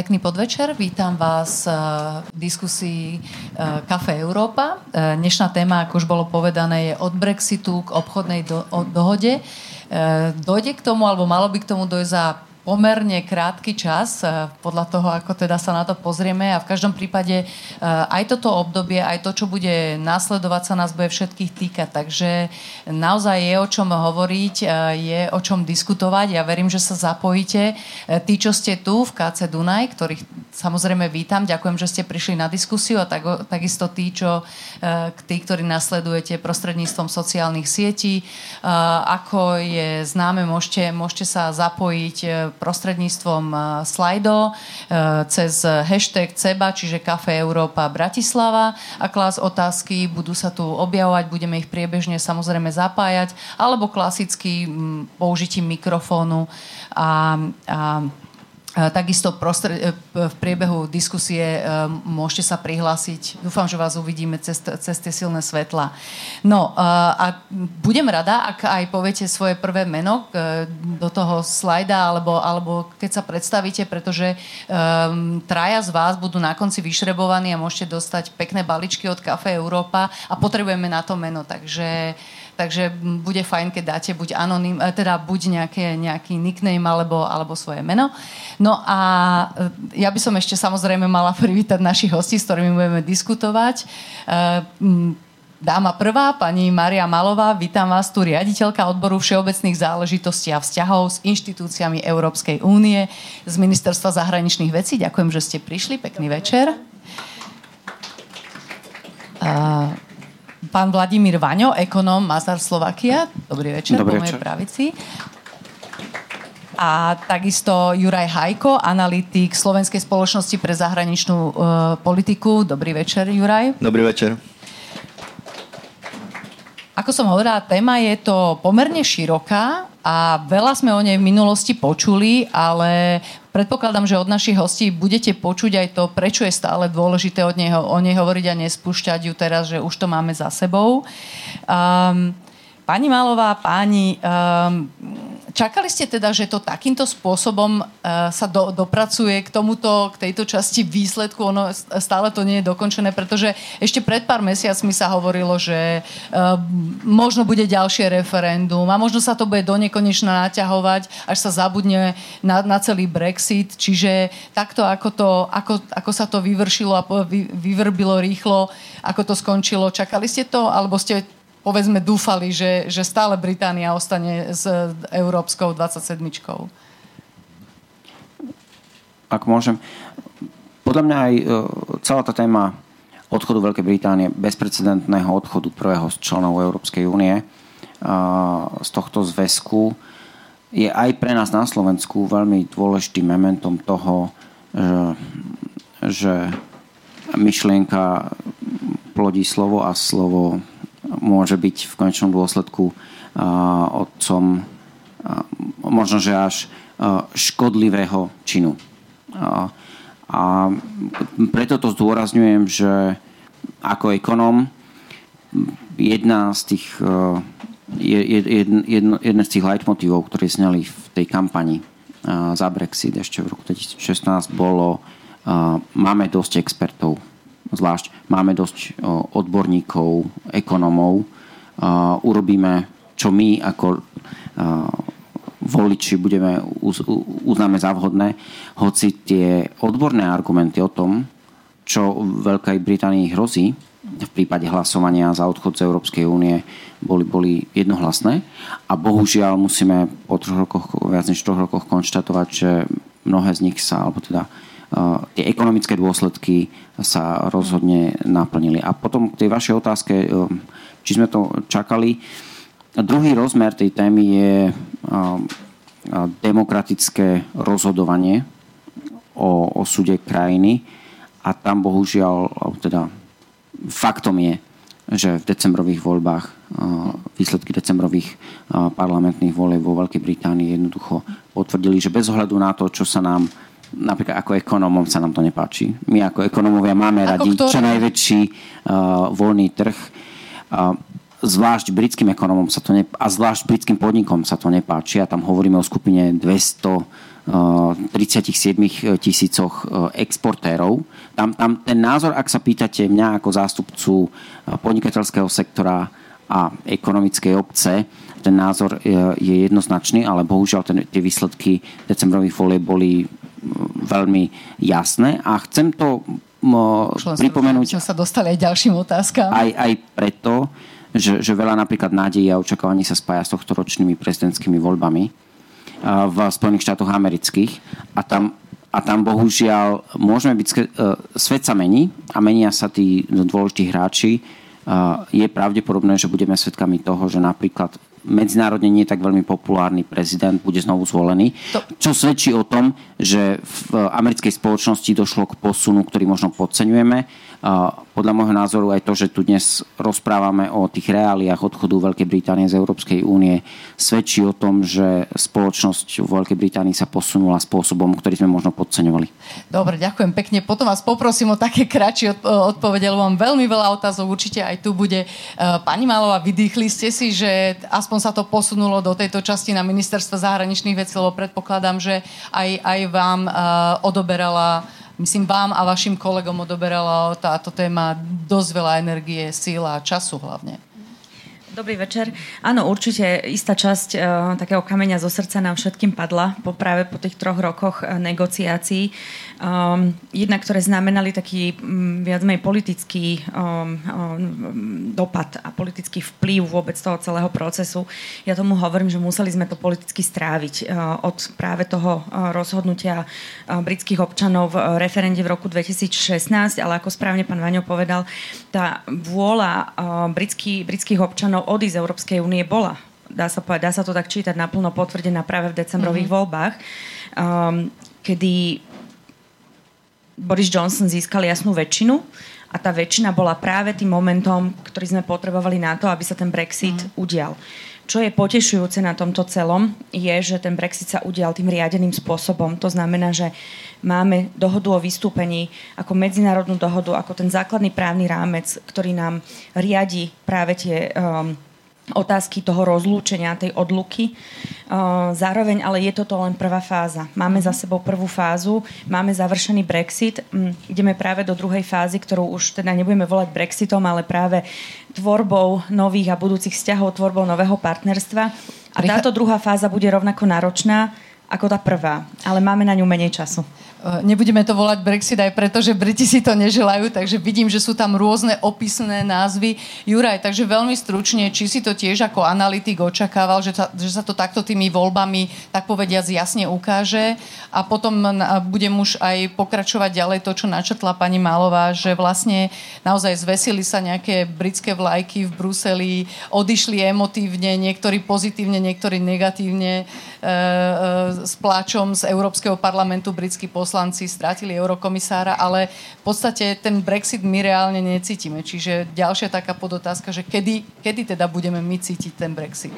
Pekný podvečer, vítam vás v diskusii Kafe Európa. Dnešná téma, ako už bolo povedané, je od Brexitu k obchodnej do- dohode. Dojde k tomu, alebo malo by k tomu dojsť za pomerne krátky čas, eh, podľa toho, ako teda sa na to pozrieme a v každom prípade eh, aj toto obdobie, aj to, čo bude následovať sa nás bude všetkých týkať, takže naozaj je o čom hovoriť, eh, je o čom diskutovať. Ja verím, že sa zapojíte. Tí, čo ste tu v KC Dunaj, ktorých samozrejme vítam, ďakujem, že ste prišli na diskusiu a tak, takisto tí, čo, tí, ktorí nasledujete prostredníctvom sociálnych sietí. Ako je známe, môžete, môžete sa zapojiť prostredníctvom eh, Slido, eh, cez hashtag CEBA, čiže Kafe Európa Bratislava. A klás otázky, budú sa tu objavovať, budeme ich priebežne samozrejme zapájať, alebo klasicky použitím mikrofónu. A, a Takisto e, v priebehu diskusie e, môžete sa prihlásiť. Dúfam, že vás uvidíme cez, cez tie silné svetla. No a budem rada, ak aj poviete svoje prvé meno do toho slajda, alebo, alebo keď sa predstavíte, pretože um, traja z vás budú na konci vyšrebovaní a môžete dostať pekné baličky od Café Európa a potrebujeme na to meno. Takže takže bude fajn, keď dáte buď anonym, e, teda buď nejaké, nejaký nickname alebo, alebo svoje meno. No a e, ja by som ešte samozrejme mala privítať našich hostí, s ktorými budeme diskutovať. E, dáma prvá, pani Maria Malová, vítam vás tu, riaditeľka odboru všeobecných záležitostí a vzťahov s inštitúciami Európskej únie z Ministerstva zahraničných vecí. Ďakujem, že ste prišli. Pekný večer. Uh, pán Vladimír Vaňo, ekonóm Mazar Slovakia. Dobrý večer Dobrý po mojej pravici. A takisto Juraj Hajko, analytik Slovenskej spoločnosti pre zahraničnú uh, politiku. Dobrý večer, Juraj. Dobrý večer. Ako som hovorila, téma je to pomerne široká a veľa sme o nej v minulosti počuli, ale predpokladám, že od našich hostí budete počuť aj to, prečo je stále dôležité od neho, o nej hovoriť a nespúšťať ju teraz, že už to máme za sebou. Um, pani Malová, páni, um, čakali ste teda, že to takýmto spôsobom uh, sa do, dopracuje k tomuto, k tejto časti výsledku? Ono stále to nie je dokončené, pretože ešte pred pár mesiacmi sa hovorilo, že uh, možno bude ďalšie referendum a možno sa to bude do naťahovať, až sa zabudne na, na celý Brexit. Čiže takto, ako, to, ako, ako sa to vyvršilo a vy, vyvrbilo rýchlo, ako to skončilo, čakali ste to? Alebo ste povedzme dúfali, že, že stále Británia ostane s európskou 27. Ak môžem. Podľa mňa aj e, celá tá téma odchodu Veľkej Británie, bezprecedentného odchodu prvého z členov Európskej únie z tohto zväzku je aj pre nás na Slovensku veľmi dôležitým momentom toho, že, že myšlienka plodí slovo a slovo môže byť v konečnom dôsledku otcom možno, že až škodlivého činu. A preto to zdôrazňujem, že ako ekonom jedna z tých jedno, jedno z tých leitmotivov, ktoré znali v tej kampani za Brexit ešte v roku 2016 bolo máme dosť expertov zvlášť máme dosť odborníkov, ekonomov. Urobíme, čo my ako voliči budeme, uznáme za vhodné, hoci tie odborné argumenty o tom, čo Veľkej Británii hrozí v prípade hlasovania za odchod z Európskej únie boli, boli jednohlasné a bohužiaľ musíme po troch rokoch, viac než troch rokoch konštatovať, že mnohé z nich sa, alebo teda uh, tie ekonomické dôsledky sa rozhodne naplnili. A potom k tej vašej otázke, či sme to čakali. Druhý rozmer tej témy je demokratické rozhodovanie o osude krajiny a tam bohužiaľ, teda faktom je, že v decembrových voľbách, výsledky decembrových parlamentných volieb vo Veľkej Británii jednoducho potvrdili, že bez ohľadu na to, čo sa nám napríklad ako ekonómom sa nám to nepáči. My ako ekonómovia máme ako radi ktoré? čo najväčší uh, voľný trh. Uh, zvlášť britským ekonomom sa to ne, a zvlášť britským podnikom sa to nepáči a tam hovoríme o skupine 200 uh, 37 tisícoch exportérov. Tam, tam ten názor, ak sa pýtate mňa ako zástupcu podnikateľského sektora a ekonomickej obce, ten názor je jednoznačný, ale bohužiaľ ten, tie výsledky decembrových volieb boli veľmi jasné a chcem to pripomenúť... Sme sa dostali aj ďalším otázkam. Aj, aj preto, že, že veľa napríklad nádejí a očakávaní sa spája s tohto ročnými prezidentskými voľbami v Spojených štátoch amerických a tam, a tam bohužiaľ môžeme byť... E, svet sa mení a menia sa tí dôležití hráči. Je pravdepodobné, že budeme svedkami toho, že napríklad medzinárodne nie je tak veľmi populárny prezident bude znovu zvolený. To... Čo svedčí o tom, že v americkej spoločnosti došlo k posunu, ktorý možno podceňujeme podľa môjho názoru aj to, že tu dnes rozprávame o tých reáliách odchodu Veľkej Británie z Európskej únie, svedčí o tom, že spoločnosť v Veľkej Británii sa posunula spôsobom, ktorý sme možno podceňovali. Dobre, ďakujem pekne. Potom vás poprosím o také kratšie odpovede, lebo mám veľmi veľa otázov. Určite aj tu bude. E, pani Malová, vydýchli ste si, že aspoň sa to posunulo do tejto časti na ministerstvo zahraničných vecí, lebo predpokladám, že aj, aj vám uh, odoberala myslím, vám a vašim kolegom odoberala táto téma dosť veľa energie, síla a času hlavne. Dobrý večer. Áno, určite istá časť uh, takého kameňa zo srdca nám všetkým padla po práve po tých troch rokoch uh, negociácií. Um, jednak, ktoré znamenali taký um, viac menej politický um, um, dopad a politický vplyv vôbec toho celého procesu. Ja tomu hovorím, že museli sme to politicky stráviť uh, od práve toho uh, rozhodnutia uh, britských občanov v uh, referende v roku 2016, ale ako správne pán Vaňo povedal, tá vôľa uh, britský, britských občanov odísť z Európskej únie bola dá sa, povedať, dá sa to tak čítať naplno potvrdená práve v decembrových mm-hmm. voľbách, um, kedy Boris Johnson získal jasnú väčšinu a tá väčšina bola práve tým momentom, ktorý sme potrebovali na to, aby sa ten Brexit mm. udial. Čo je potešujúce na tomto celom, je, že ten Brexit sa udial tým riadeným spôsobom. To znamená, že máme dohodu o vystúpení ako medzinárodnú dohodu, ako ten základný právny rámec, ktorý nám riadi práve tie um, otázky toho rozlúčenia, tej odluky. Zároveň ale je toto len prvá fáza. Máme za sebou prvú fázu, máme završený Brexit, mm, ideme práve do druhej fázy, ktorú už teda nebudeme volať Brexitom, ale práve tvorbou nových a budúcich vzťahov, tvorbou nového partnerstva. A táto druhá fáza bude rovnako náročná ako tá prvá, ale máme na ňu menej času. Eh, nebudeme to volať Brexit aj preto, že Briti si to neželajú, takže vidím, že sú tam rôzne opisné názvy. Juraj, takže veľmi stručne, či si to tiež ako analytik očakával, že, sa, že sa to takto tými voľbami, tak povediac, jasne ukáže a potom budem už aj pokračovať ďalej to, čo načrtla pani Malová, že vlastne naozaj zvesili sa nejaké britské vlajky v Bruseli, odišli emotívne, niektorí pozitívne, niektorí negatívne e, e, s pláčom z Európskeho parlamentu britský poslanci poslanci strátili eurokomisára, ale v podstate ten Brexit my reálne necítime. Čiže ďalšia taká podotázka, že kedy, kedy teda budeme my cítiť ten Brexit?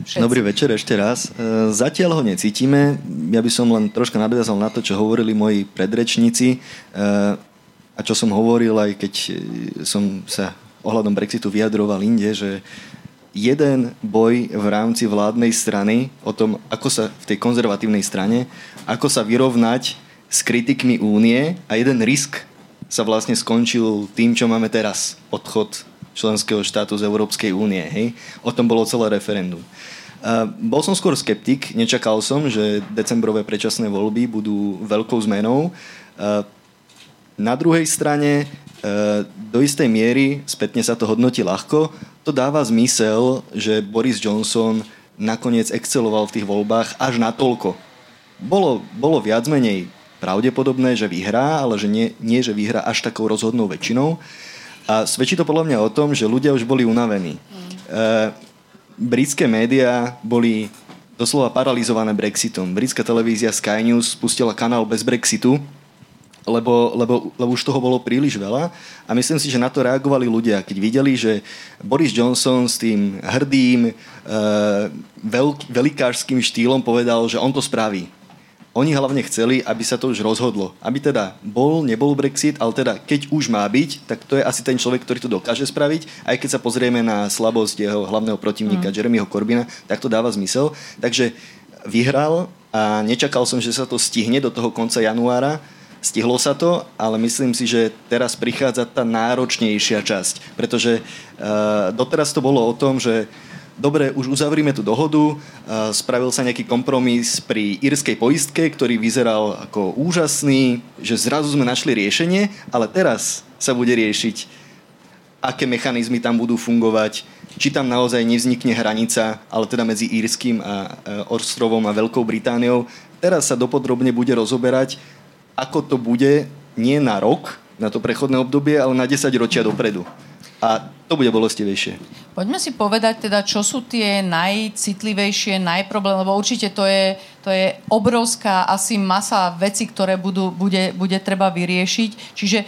Všetci. Dobrý večer ešte raz. E, zatiaľ ho necítime. Ja by som len troška nadviazal na to, čo hovorili moji predrečníci e, a čo som hovoril, aj keď som sa ohľadom Brexitu vyjadroval inde, že jeden boj v rámci vládnej strany o tom, ako sa v tej konzervatívnej strane, ako sa vyrovnať s kritikmi únie a jeden risk sa vlastne skončil tým, čo máme teraz. Odchod členského štátu z Európskej únie. Hej? O tom bolo celé referendum. Uh, bol som skôr skeptik, nečakal som, že decembrové predčasné voľby budú veľkou zmenou. Uh, na druhej strane, do istej miery, spätne sa to hodnotí ľahko, to dáva zmysel, že Boris Johnson nakoniec exceloval v tých voľbách až na toľko, bolo, bolo viac menej pravdepodobné, že vyhrá, ale že nie, nie že vyhrá až takou rozhodnou väčšinou. A svedčí to podľa mňa o tom, že ľudia už boli unavení. Mm. E, britské médiá boli doslova paralizované Brexitom. Britská televízia Sky News spustila kanál bez Brexitu, lebo, lebo, lebo už toho bolo príliš veľa a myslím si, že na to reagovali ľudia, keď videli, že Boris Johnson s tým hrdým, e, veľk, velikářským štýlom povedal, že on to spraví oni hlavne chceli, aby sa to už rozhodlo. Aby teda bol, nebol Brexit, ale teda keď už má byť, tak to je asi ten človek, ktorý to dokáže spraviť. Aj keď sa pozrieme na slabosť jeho hlavného protivníka mm. Jeremyho Corbina, tak to dáva zmysel. Takže vyhral a nečakal som, že sa to stihne do toho konca januára. Stihlo sa to, ale myslím si, že teraz prichádza tá náročnejšia časť, pretože uh, doteraz to bolo o tom, že dobre, už uzavrime tú dohodu, uh, spravil sa nejaký kompromis pri írskej poistke, ktorý vyzeral ako úžasný, že zrazu sme našli riešenie, ale teraz sa bude riešiť, aké mechanizmy tam budú fungovať, či tam naozaj nevznikne hranica, ale teda medzi Írským a ostrovom a Veľkou Britániou. Teraz sa dopodrobne bude rozoberať, ako to bude nie na rok, na to prechodné obdobie, ale na 10 ročia dopredu. A to bude bolestivejšie. Poďme si povedať teda, čo sú tie najcitlivejšie, najproblémy, lebo určite to je, to je obrovská asi masa veci, ktoré budú, bude, bude treba vyriešiť. Čiže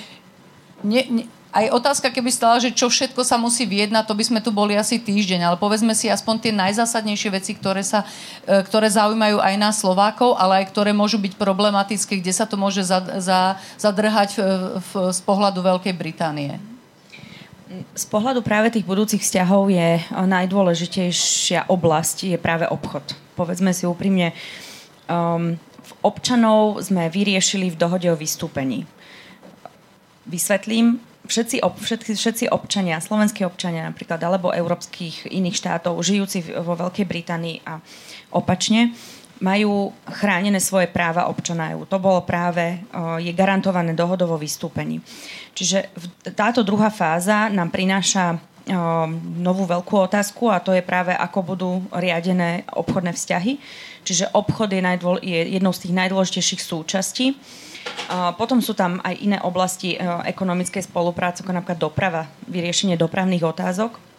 ne, ne, aj otázka, keby stala, že čo všetko sa musí vyjednať, to by sme tu boli asi týždeň, ale povedzme si aspoň tie najzásadnejšie veci, ktoré, sa, e, ktoré zaujímajú aj nás Slovákov, ale aj ktoré môžu byť problematické, kde sa to môže za, za, zadrhať v, v, z pohľadu Veľkej Británie. Z pohľadu práve tých budúcich vzťahov je najdôležitejšia oblasť je práve obchod. Povedzme si úprimne, um, občanov sme vyriešili v dohode o vystúpení. Vysvetlím, všetci, ob, všetci, všetci občania, slovenskí občania napríklad, alebo európskych iných štátov, žijúci vo Veľkej Británii a opačne, majú chránené svoje práva občana EU. To bolo práve, je garantované dohodovo vystúpení. Čiže táto druhá fáza nám prináša novú veľkú otázku a to je práve, ako budú riadené obchodné vzťahy. Čiže obchod je, najdôl, je jednou z tých najdôležitejších súčastí potom sú tam aj iné oblasti e, ekonomickej spolupráce, ako napríklad doprava, vyriešenie dopravných otázok.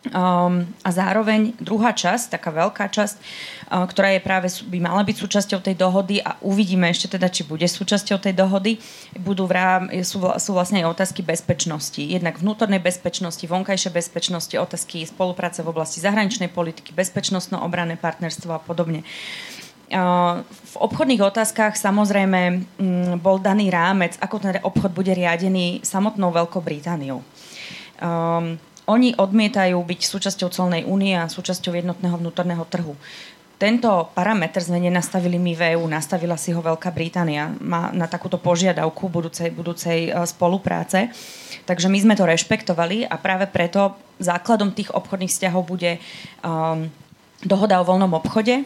Um, a zároveň druhá časť, taká veľká časť, uh, ktorá je práve, by mala byť súčasťou tej dohody a uvidíme ešte teda, či bude súčasťou tej dohody, budú v rám, sú, sú vlastne aj otázky bezpečnosti. Jednak vnútornej bezpečnosti, vonkajšej bezpečnosti, otázky spolupráce v oblasti zahraničnej politiky, bezpečnostno-obranné partnerstvo a podobne. V obchodných otázkach samozrejme mm, bol daný rámec, ako ten obchod bude riadený samotnou Veľkou Britániou. Um, oni odmietajú byť súčasťou colnej únie a súčasťou jednotného vnútorného trhu. Tento parameter sme nenastavili my v EU, nastavila si ho Veľká Británia má na takúto požiadavku budúcej, budúcej e, spolupráce. Takže my sme to rešpektovali a práve preto základom tých obchodných vzťahov bude um, dohoda o voľnom obchode,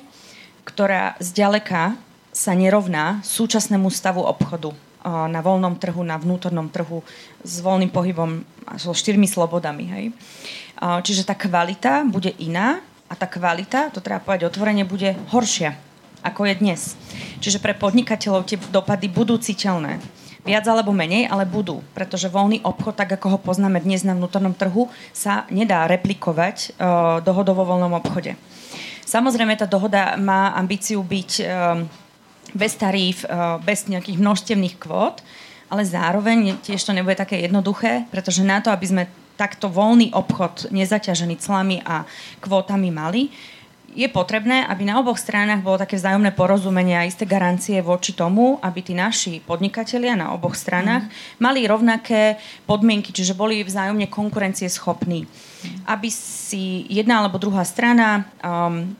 ktorá zďaleka sa nerovná súčasnému stavu obchodu na voľnom trhu, na vnútornom trhu s voľným pohybom a so štyrmi slobodami. Hej. Čiže tá kvalita bude iná a tá kvalita, to treba povedať otvorene, bude horšia, ako je dnes. Čiže pre podnikateľov tie dopady budú citeľné. Viac alebo menej, ale budú. Pretože voľný obchod, tak ako ho poznáme dnes na vnútornom trhu, sa nedá replikovať uh, dohodovo voľnom obchode. Samozrejme, tá dohoda má ambíciu byť ehm, bez taríf, eh, bez nejakých množstevných kvót, ale zároveň tiež to nebude také jednoduché, pretože na to, aby sme takto voľný obchod nezaťažený clami a kvótami mali, je potrebné, aby na oboch stranách bolo také vzájomné porozumenie a isté garancie voči tomu, aby tí naši podnikatelia na oboch stranách mm. mali rovnaké podmienky, čiže boli vzájomne konkurencieschopní. Mm. Aby si jedna alebo druhá strana um,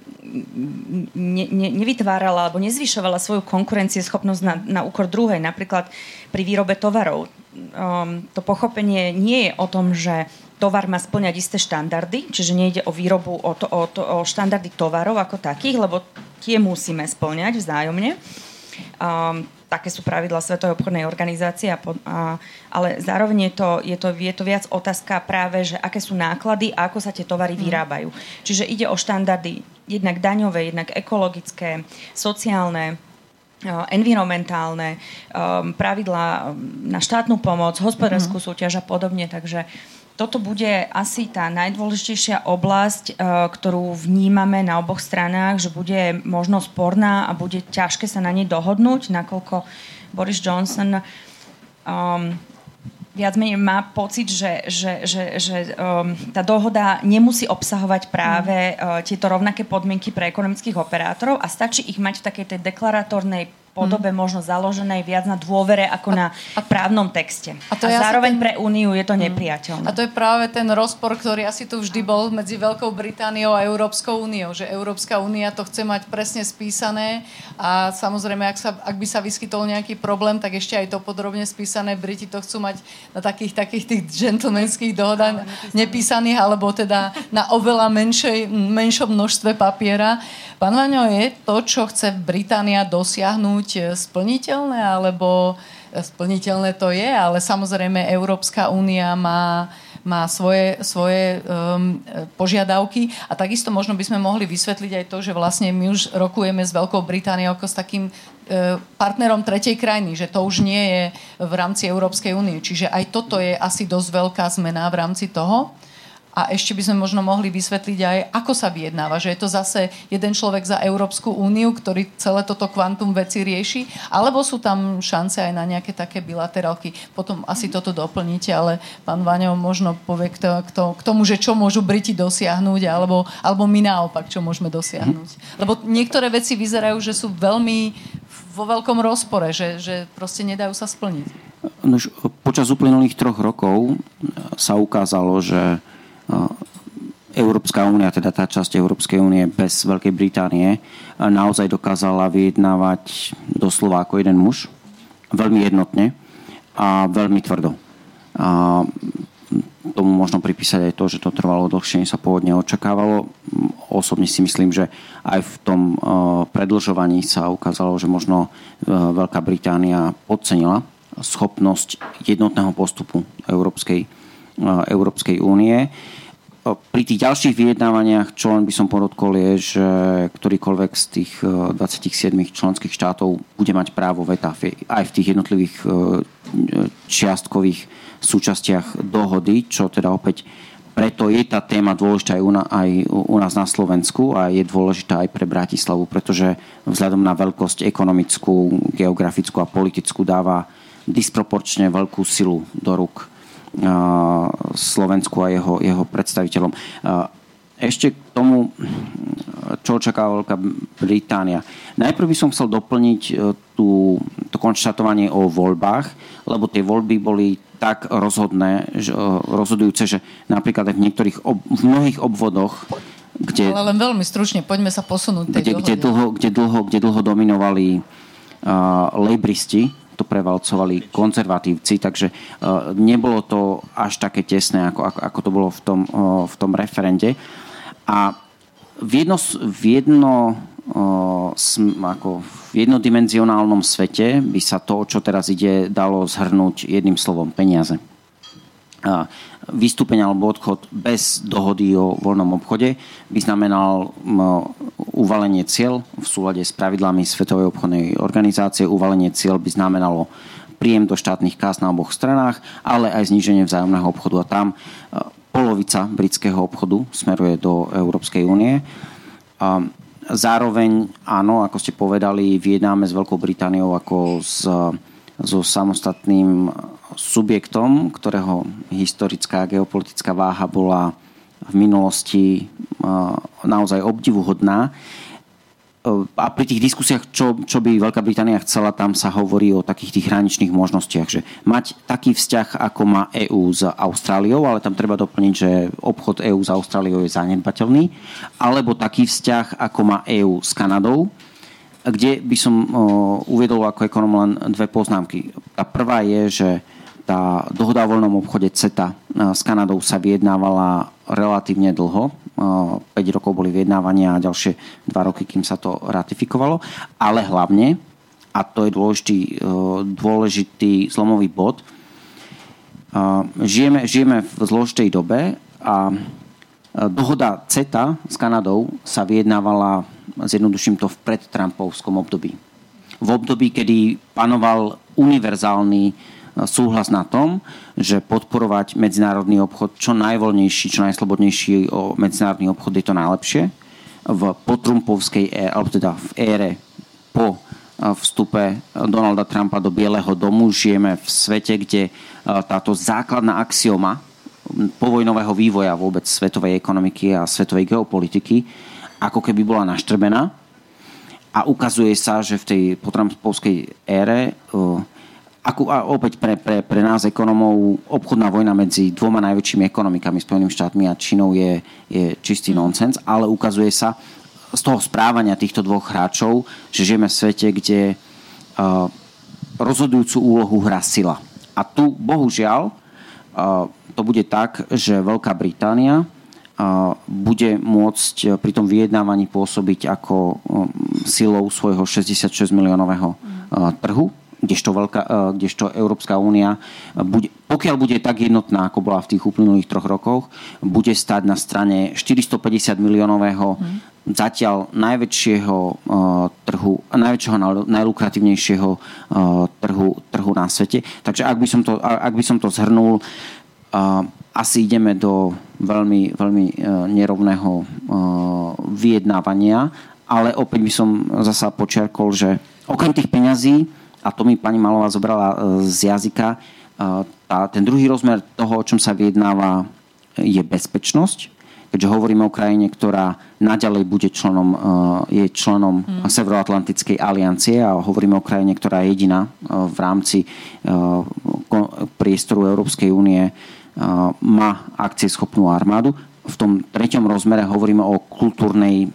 ne, ne, nevytvárala alebo nezvyšovala svoju konkurencieschopnosť na, na úkor druhej. Napríklad pri výrobe tovarov. Um, to pochopenie nie je o tom, že tovar má splňať isté štandardy, čiže nejde o výrobu, o, to, o, to, o štandardy tovarov ako takých, lebo tie musíme splňať vzájomne. Um, také sú pravidla Svetovej obchodnej organizácie, a, a, ale zároveň je to, je, to, je to viac otázka práve, že aké sú náklady a ako sa tie tovary mm. vyrábajú. Čiže ide o štandardy jednak daňové, jednak ekologické, sociálne, environmentálne, pravidlá na štátnu pomoc, hospodárskú mm. súťaž a podobne. Takže toto bude asi tá najdôležitejšia oblasť, e, ktorú vnímame na oboch stranách, že bude možno sporná a bude ťažké sa na nej dohodnúť, nakoľko Boris Johnson um, viac menej má pocit, že, že, že, že um, tá dohoda nemusí obsahovať práve uh, tieto rovnaké podmienky pre ekonomických operátorov a stačí ich mať v takej tej deklaratórnej podobe hmm. možno založenej viac na dôvere ako a, na právnom texte. A, to a zároveň ten, pre Úniu je to nepriateľné. A to je práve ten rozpor, ktorý asi tu vždy bol medzi Veľkou Britániou a Európskou úniou, že Európska únia to chce mať presne spísané a samozrejme, ak, sa, ak by sa vyskytol nejaký problém, tak ešte aj to podrobne spísané. Briti to chcú mať na takých, takých tých gentlemanských dohodách nepísaných, alebo teda na oveľa menšej, menšom množstve papiera. Pán Vaňo, je to, čo chce Británia dosiahnuť e, splniteľné, alebo e, splniteľné to je, ale samozrejme Európska únia má má svoje, svoje um, požiadavky a takisto možno by sme mohli vysvetliť aj to, že vlastne my už rokujeme s Veľkou Britániou ako s takým partnerom tretej krajiny, že to už nie je v rámci Európskej únie. Čiže aj toto je asi dosť veľká zmena v rámci toho. A ešte by sme možno mohli vysvetliť aj, ako sa vyjednáva. Že je to zase jeden človek za Európsku úniu, ktorý celé toto kvantum veci rieši, alebo sú tam šance aj na nejaké také bilaterálky. Potom asi toto doplníte, ale pán Vaňo možno povie k, to, k, to, k tomu, že čo môžu Briti dosiahnuť, alebo, alebo my naopak, čo môžeme dosiahnuť. Lebo niektoré veci vyzerajú, že sú veľmi vo veľkom rozpore, že, že proste nedajú sa splniť. Nož, počas uplynulých troch rokov sa ukázalo, že Európska únia, teda tá časť Európskej únie bez Veľkej Británie, naozaj dokázala vyjednávať doslova ako jeden muž, veľmi jednotne a veľmi tvrdo. A tomu možno pripísať aj to, že to trvalo dlhšie, než sa pôvodne očakávalo. Osobne si myslím, že aj v tom predlžovaní sa ukázalo, že možno Veľká Británia podcenila schopnosť jednotného postupu Európskej, Európskej únie. Pri tých ďalších vyjednávaniach, čo len by som podotkol, je, že ktorýkoľvek z tých 27 e, členských štátov bude mať právo veta aj v tých jednotlivých e, čiastkových súčastiach dohody, čo teda opäť preto je tá téma dôležitá aj u nás na Slovensku a je dôležitá aj pre Bratislavu, pretože vzhľadom na veľkosť ekonomickú, geografickú a politickú dáva disproporčne veľkú silu do rúk Slovensku a jeho, jeho predstaviteľom. Ešte k tomu, čo očakáva Veľká Británia. Najprv by som chcel doplniť e, tú, to konštatovanie o voľbách, lebo tie voľby boli tak rozhodné, že, e, rozhodujúce, že napríklad aj v niektorých, v mnohých obvodoch kde, Ale len veľmi stručne, poďme sa posunúť tej kde, kde, dlho, kde, dlho, kde dlho dominovali uh, lejbristi, to prevalcovali konzervatívci, takže e, nebolo to až také tesné, ako, ako, ako to bolo v tom, e, v tom referende. A v, jedno, v, jedno, e, ako v jednodimenzionálnom svete by sa to, čo teraz ide, dalo zhrnúť jedným slovom peniaze vystúpenie alebo odchod bez dohody o voľnom obchode by znamenal uvalenie cieľ v súlade s pravidlami Svetovej obchodnej organizácie. Uvalenie cieľ by znamenalo príjem do štátnych kás na oboch stranách, ale aj zníženie vzájomného obchodu. A tam e, polovica britského obchodu smeruje do Európskej únie. Zároveň, áno, ako ste povedali, vyjednáme s Veľkou Britániou ako s, so samostatným subjektom, ktorého historická a geopolitická váha bola v minulosti naozaj obdivuhodná. A pri tých diskusiách, čo, čo by Veľká Británia chcela, tam sa hovorí o takých tých hraničných možnostiach, že mať taký vzťah, ako má EÚ s Austráliou, ale tam treba doplniť, že obchod EÚ s Austráliou je zanedbateľný, alebo taký vzťah, ako má EÚ s Kanadou, kde by som uviedol ako ekonom len dve poznámky. Tá prvá je, že tá dohoda o voľnom obchode CETA eh, s Kanadou sa vyjednávala relatívne dlho. 5 eh, rokov boli vyjednávania a ďalšie 2 roky, kým sa to ratifikovalo. Ale hlavne, a to je dôležitý, eh, dôležitý zlomový bod, žijeme, žijeme v zložitej dobe a dohoda CETA s Kanadou sa vyjednávala, zjednoduším to, v predtrumpovskom období. V období, kedy panoval univerzálny súhlas na tom, že podporovať medzinárodný obchod čo najvoľnejší, čo najslobodnejší o medzinárodný obchod je to najlepšie. V potrumpovskej ére, alebo teda v ére po vstupe Donalda Trumpa do Bieleho domu žijeme v svete, kde táto základná axioma povojnového vývoja vôbec svetovej ekonomiky a svetovej geopolitiky ako keby bola naštrbená a ukazuje sa, že v tej potrampovskej ére ako, a opäť pre, pre, pre nás ekonomov obchodná vojna medzi dvoma najväčšími ekonomikami, Spojenými štátmi a Čínou je, je čistý nonsens, ale ukazuje sa z toho správania týchto dvoch hráčov, že žijeme v svete, kde uh, rozhodujúcu úlohu hrá sila. A tu, bohužiaľ, uh, to bude tak, že Veľká Británia uh, bude môcť pri tom vyjednávaní pôsobiť ako um, silou svojho 66 miliónového uh, trhu kdežto, veľká, e, kdežto Európska únia, bude, pokiaľ bude tak jednotná, ako bola v tých uplynulých troch rokoch, bude stať na strane 450 miliónového hmm. zatiaľ najväčšieho uh, trhu, najväčšieho, najlukratívnejšieho uh, trhu, trhu na svete. Takže ak by som to, ak by som to zhrnul, uh, asi ideme do veľmi, veľmi uh, nerovného uh, vyjednávania, ale opäť by som zasa počiarkol, že okrem tých peňazí a to mi pani Malová zobrala e, z jazyka, tá, e, ten druhý rozmer toho, o čom sa vyjednáva, je bezpečnosť. Keďže hovoríme o krajine, ktorá naďalej bude členom, e, je členom hmm. Severoatlantickej aliancie a hovoríme o krajine, ktorá je jediná v rámci priestoru Európskej únie má akcieschopnú armádu. V tom treťom rozmere hovoríme o kultúrnej,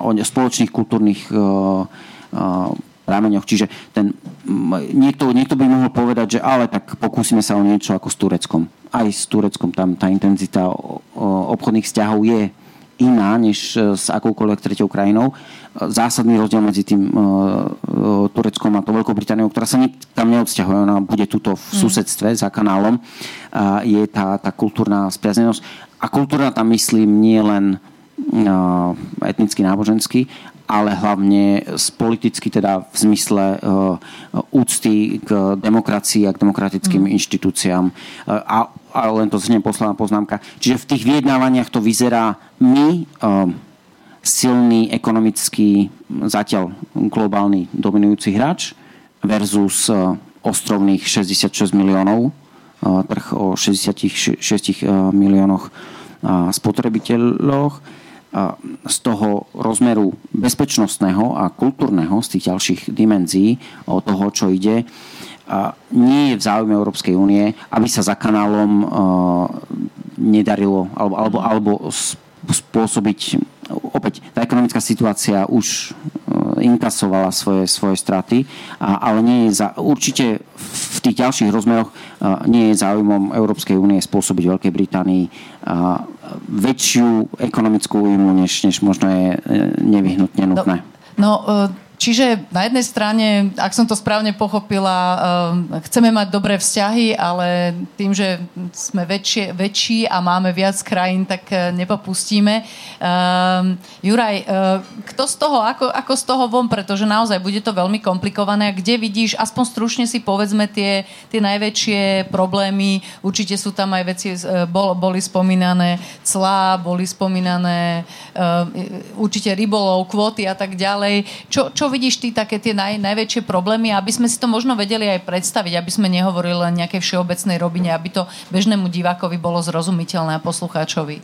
o spoločných kultúrnych prameňoch. Čiže ten, niekto, niekto by mohol povedať, že ale tak pokúsime sa o niečo ako s Tureckom. Aj s Tureckom tam tá intenzita obchodných vzťahov je iná než e, s akoukoľvek tretou krajinou. Zásadný rozdiel medzi tým uh, Tureckom a to Veľkou Britániou, ktorá sa tam neodsťahuje, ona bude tuto v mm. susedstve za kanálom, je tá, tá kultúrna spriaznenosť. A kultúrna tam myslím nie len etnicky náboženský, ale hlavne z politicky teda v zmysle uh, úcty k demokracii a k demokratickým mm. inštitúciám. Uh, a, a len to znie posledná poznámka. Čiže v tých vyjednávaniach to vyzerá my, uh, silný ekonomický, zatiaľ globálny dominujúci hráč versus ostrovných 66 miliónov, trh o 66 uh, miliónoch spotrebiteľoch z toho rozmeru bezpečnostného a kultúrneho, z tých ďalších dimenzií o toho, čo ide, nie je v záujme Európskej únie, aby sa za kanálom nedarilo alebo, alebo, alebo spôsobiť opäť tá ekonomická situácia už e, inkasovala svoje, svoje straty, ale nie je za, určite v tých ďalších rozmeroch a, e, nie je záujmom Európskej únie spôsobiť Veľkej Británii a, väčšiu ekonomickú újmu, než, než možno je e, nevyhnutne nutné. No, no Čiže na jednej strane, ak som to správne pochopila, ehm, chceme mať dobré vzťahy, ale tým, že sme väčšie, väčší a máme viac krajín, tak eh, nepopustíme. Um, Juraj, eh, kto z toho, ako, ako z toho von, pretože naozaj bude to veľmi komplikované. Kde vidíš, aspoň stručne si povedzme tie, tie najväčšie problémy, určite sú tam aj veci, eh, bol, boli spomínané clá, boli spomínané určite rybolov, kvóty a tak ďalej. Čo čo vidíš ty také tie naj, najväčšie problémy, aby sme si to možno vedeli aj predstaviť, aby sme nehovorili len nejakej všeobecnej robine, aby to bežnému divákovi bolo zrozumiteľné a poslucháčovi?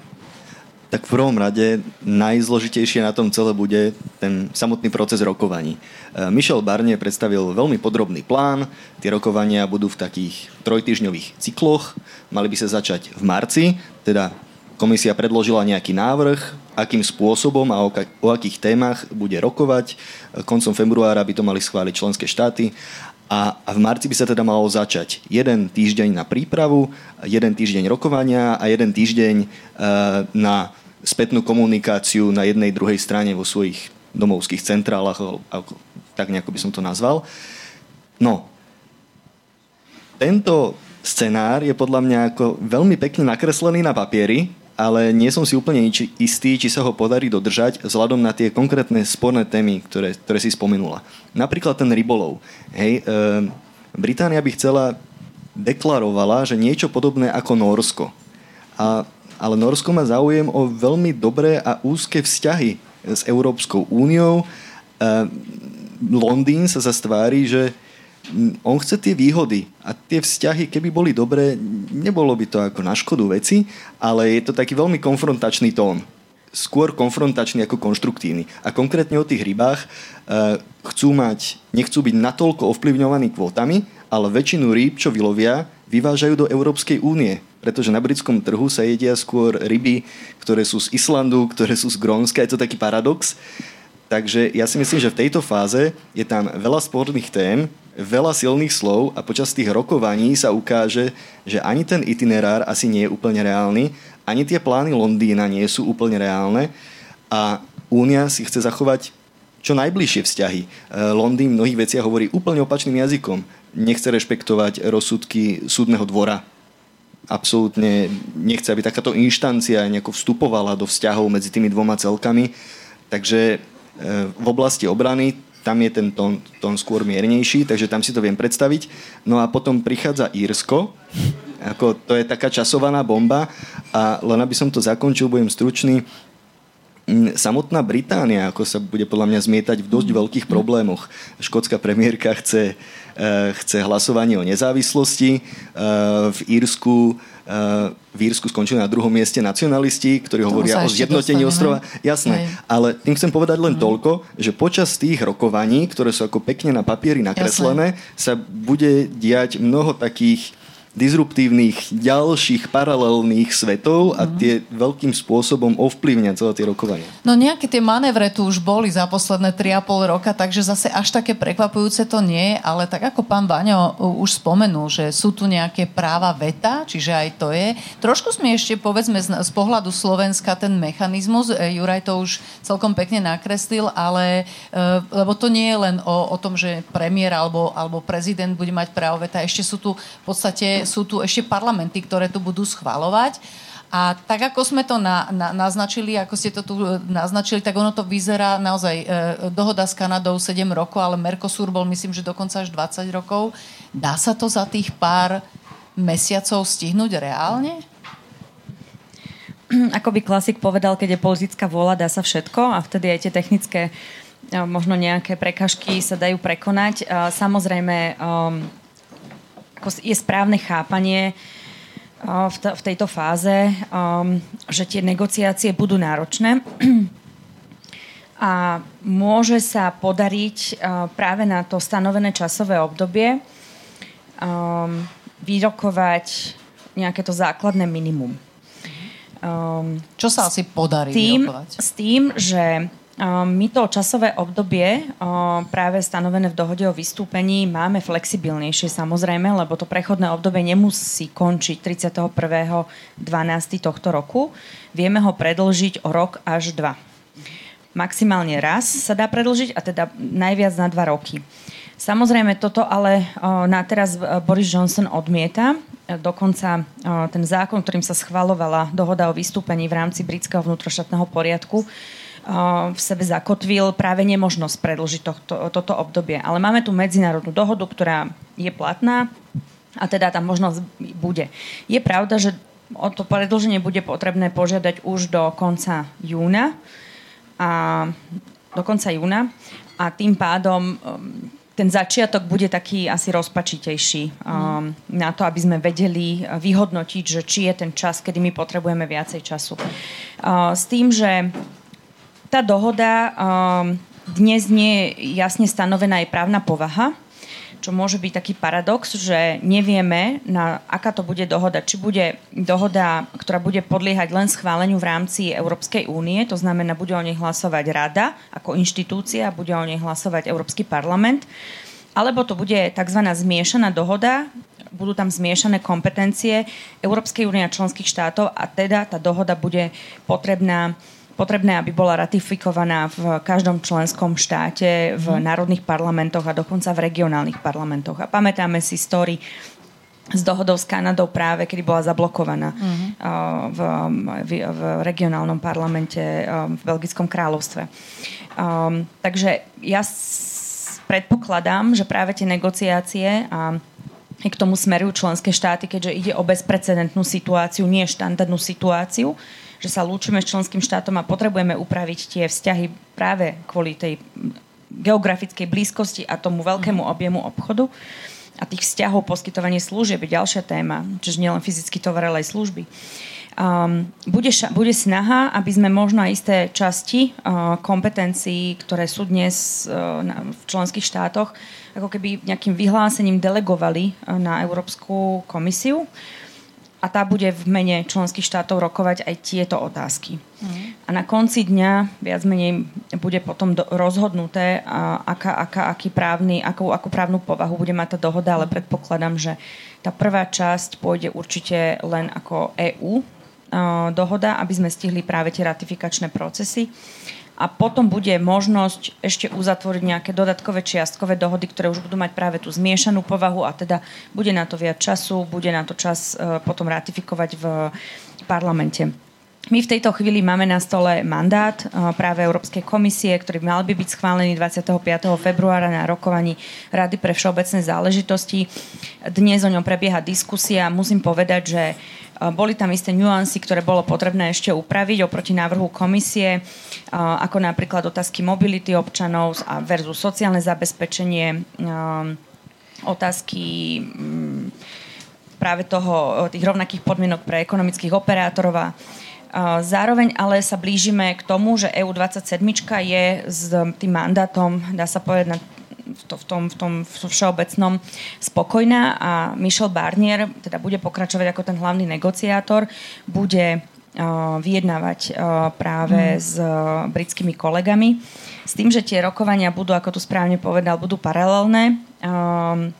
Tak v prvom rade najzložitejšie na tom celé bude ten samotný proces rokovaní. E, Michel Barnier predstavil veľmi podrobný plán. Tie rokovania budú v takých trojtyžňových cykloch. Mali by sa začať v marci, teda komisia predložila nejaký návrh, akým spôsobom a o, akých témach bude rokovať. Koncom februára by to mali schváliť členské štáty a, a v marci by sa teda malo začať jeden týždeň na prípravu, jeden týždeň rokovania a jeden týždeň e, na spätnú komunikáciu na jednej druhej strane vo svojich domovských centrálach, ako, tak nejako by som to nazval. No, tento scenár je podľa mňa ako veľmi pekne nakreslený na papieri, ale nie som si úplne istý, či sa ho podarí dodržať vzhľadom na tie konkrétne sporné témy, ktoré, ktoré si spomenula. Napríklad ten rybolov. Hej, e, Británia by chcela, deklarovala, že niečo podobné ako Norsko. A, ale Norsko má záujem o veľmi dobré a úzke vzťahy s Európskou úniou. E, Londýn sa zastvári, že on chce tie výhody a tie vzťahy, keby boli dobré, nebolo by to ako na škodu veci, ale je to taký veľmi konfrontačný tón skôr konfrontačný ako konštruktívny. A konkrétne o tých rybách e, chcú mať, nechcú byť natoľko ovplyvňovaní kvótami, ale väčšinu rýb, čo vylovia, vyvážajú do Európskej únie. Pretože na britskom trhu sa jedia skôr ryby, ktoré sú z Islandu, ktoré sú z Grónska. Je to taký paradox. Takže ja si myslím, že v tejto fáze je tam veľa sporných tém, veľa silných slov a počas tých rokovaní sa ukáže, že ani ten itinerár asi nie je úplne reálny, ani tie plány Londýna nie sú úplne reálne a Únia si chce zachovať čo najbližšie vzťahy. E, Londýn v mnohých veciach hovorí úplne opačným jazykom. Nechce rešpektovať rozsudky súdneho dvora. Absolútne nechce, aby takáto inštancia nejako vstupovala do vzťahov medzi tými dvoma celkami. Takže v oblasti obrany tam je ten tón, tón skôr miernejší, takže tam si to viem predstaviť. No a potom prichádza Írsko, ako to je taká časovaná bomba. A len aby som to zakončil, budem stručný, mm, samotná Británia, ako sa bude podľa mňa zmietať v dosť veľkých problémoch. Škótska premiérka chce, eh, chce hlasovanie o nezávislosti, eh, v Írsku v Írsku skončili na druhom mieste nacionalisti, ktorí hovoria o zjednotení ostrova. Jasné, Hej. ale tým chcem povedať len mm. toľko, že počas tých rokovaní, ktoré sú ako pekne na papieri nakreslené, Jasné. sa bude diať mnoho takých disruptívnych ďalších paralelných svetov a mhm. tie veľkým spôsobom ovplyvňa celé tie rokovania. No nejaké tie manévre tu už boli za posledné 3,5 roka, takže zase až také prekvapujúce to nie je, ale tak ako pán Vaňo už spomenul, že sú tu nejaké práva veta, čiže aj to je. Trošku sme ešte, povedzme, z, z pohľadu Slovenska ten mechanizmus, e, Juraj to už celkom pekne nakreslil, ale e, lebo to nie je len o, o tom, že premiér alebo, alebo prezident bude mať právo veta, ešte sú tu v podstate sú tu ešte parlamenty, ktoré tu budú schvalovať. A tak, ako sme to na, na, naznačili, ako ste to tu e, naznačili, tak ono to vyzerá naozaj e, dohoda s Kanadou 7 rokov, ale Mercosur bol myslím, že dokonca až 20 rokov. Dá sa to za tých pár mesiacov stihnúť reálne? Ako by klasik povedal, keď je politická vôľa, dá sa všetko a vtedy aj tie technické e, možno nejaké prekažky sa dajú prekonať. Samozrejme, um, je správne chápanie v, tejto fáze, že tie negociácie budú náročné a môže sa podariť práve na to stanovené časové obdobie vyrokovať nejaké to základné minimum. Um, Čo sa asi podarí tým, vyrokovať? S tým, že my to časové obdobie práve stanovené v dohode o vystúpení máme flexibilnejšie samozrejme, lebo to prechodné obdobie nemusí končiť 31.12. tohto roku. Vieme ho predlžiť o rok až dva. Maximálne raz sa dá predlžiť a teda najviac na dva roky. Samozrejme, toto ale na teraz Boris Johnson odmieta. Dokonca ten zákon, ktorým sa schvalovala dohoda o vystúpení v rámci britského vnútroštátneho poriadku, v sebe zakotvil práve nemožnosť predlžiť tohto, toto obdobie. Ale máme tu medzinárodnú dohodu, ktorá je platná a teda tá možnosť bude. Je pravda, že o to predlženie bude potrebné požiadať už do konca júna a do konca júna a tým pádom um, ten začiatok bude taký asi rozpačitejší um, na to, aby sme vedeli vyhodnotiť, že či je ten čas, kedy my potrebujeme viacej času. Uh, s tým, že tá dohoda um, dnes nie je jasne stanovená aj právna povaha, čo môže byť taký paradox, že nevieme, na aká to bude dohoda. Či bude dohoda, ktorá bude podliehať len schváleniu v rámci Európskej únie, to znamená, bude o nej hlasovať Rada ako inštitúcia, bude o nej hlasovať Európsky parlament, alebo to bude tzv. zmiešaná dohoda, budú tam zmiešané kompetencie Európskej únie a členských štátov a teda tá dohoda bude potrebná potrebné, aby bola ratifikovaná v každom členskom štáte, v mm. národných parlamentoch a dokonca v regionálnych parlamentoch. A pamätáme si story s dohodou s Kanadou práve, kedy bola zablokovaná mm-hmm. v, v, v regionálnom parlamente v Belgickom kráľovstve. Um, takže ja s, predpokladám, že práve tie negociácie a k tomu smerujú členské štáty, keďže ide o bezprecedentnú situáciu, nie štandardnú situáciu, že sa lúčime s členským štátom a potrebujeme upraviť tie vzťahy práve kvôli tej geografickej blízkosti a tomu veľkému objemu obchodu. A tých vzťahov poskytovanie služieb je ďalšia téma, čiže nielen fyzicky tovar, ale aj služby. Um, bude, ša- bude snaha, aby sme možno aj isté časti uh, kompetencií, ktoré sú dnes uh, na, v členských štátoch, ako keby nejakým vyhlásením delegovali uh, na Európsku komisiu a tá bude v mene členských štátov rokovať aj tieto otázky. Mm. A na konci dňa viac menej bude potom do, rozhodnuté, a, aká, aká, aký právny, akú, akú právnu povahu bude mať tá dohoda, ale predpokladám, že tá prvá časť pôjde určite len ako EÚ dohoda, aby sme stihli práve tie ratifikačné procesy a potom bude možnosť ešte uzatvoriť nejaké dodatkové čiastkové dohody, ktoré už budú mať práve tú zmiešanú povahu a teda bude na to viac času, bude na to čas e, potom ratifikovať v parlamente. My v tejto chvíli máme na stole mandát e, práve Európskej komisie, ktorý mal by byť schválený 25. februára na rokovaní Rady pre všeobecné záležitosti. Dnes o ňom prebieha diskusia. Musím povedať, že boli tam isté nuancy, ktoré bolo potrebné ešte upraviť oproti návrhu komisie, ako napríklad otázky mobility občanov versus sociálne zabezpečenie, otázky mm, práve toho, tých rovnakých podmienok pre ekonomických operátorov a Zároveň ale sa blížime k tomu, že EU27 je s tým mandátom, dá sa povedať, to, v, tom, v tom všeobecnom spokojná a Michel Barnier teda bude pokračovať ako ten hlavný negociátor, bude uh, vyjednávať uh, práve mm. s uh, britskými kolegami. S tým, že tie rokovania budú, ako tu správne povedal, budú paralelné.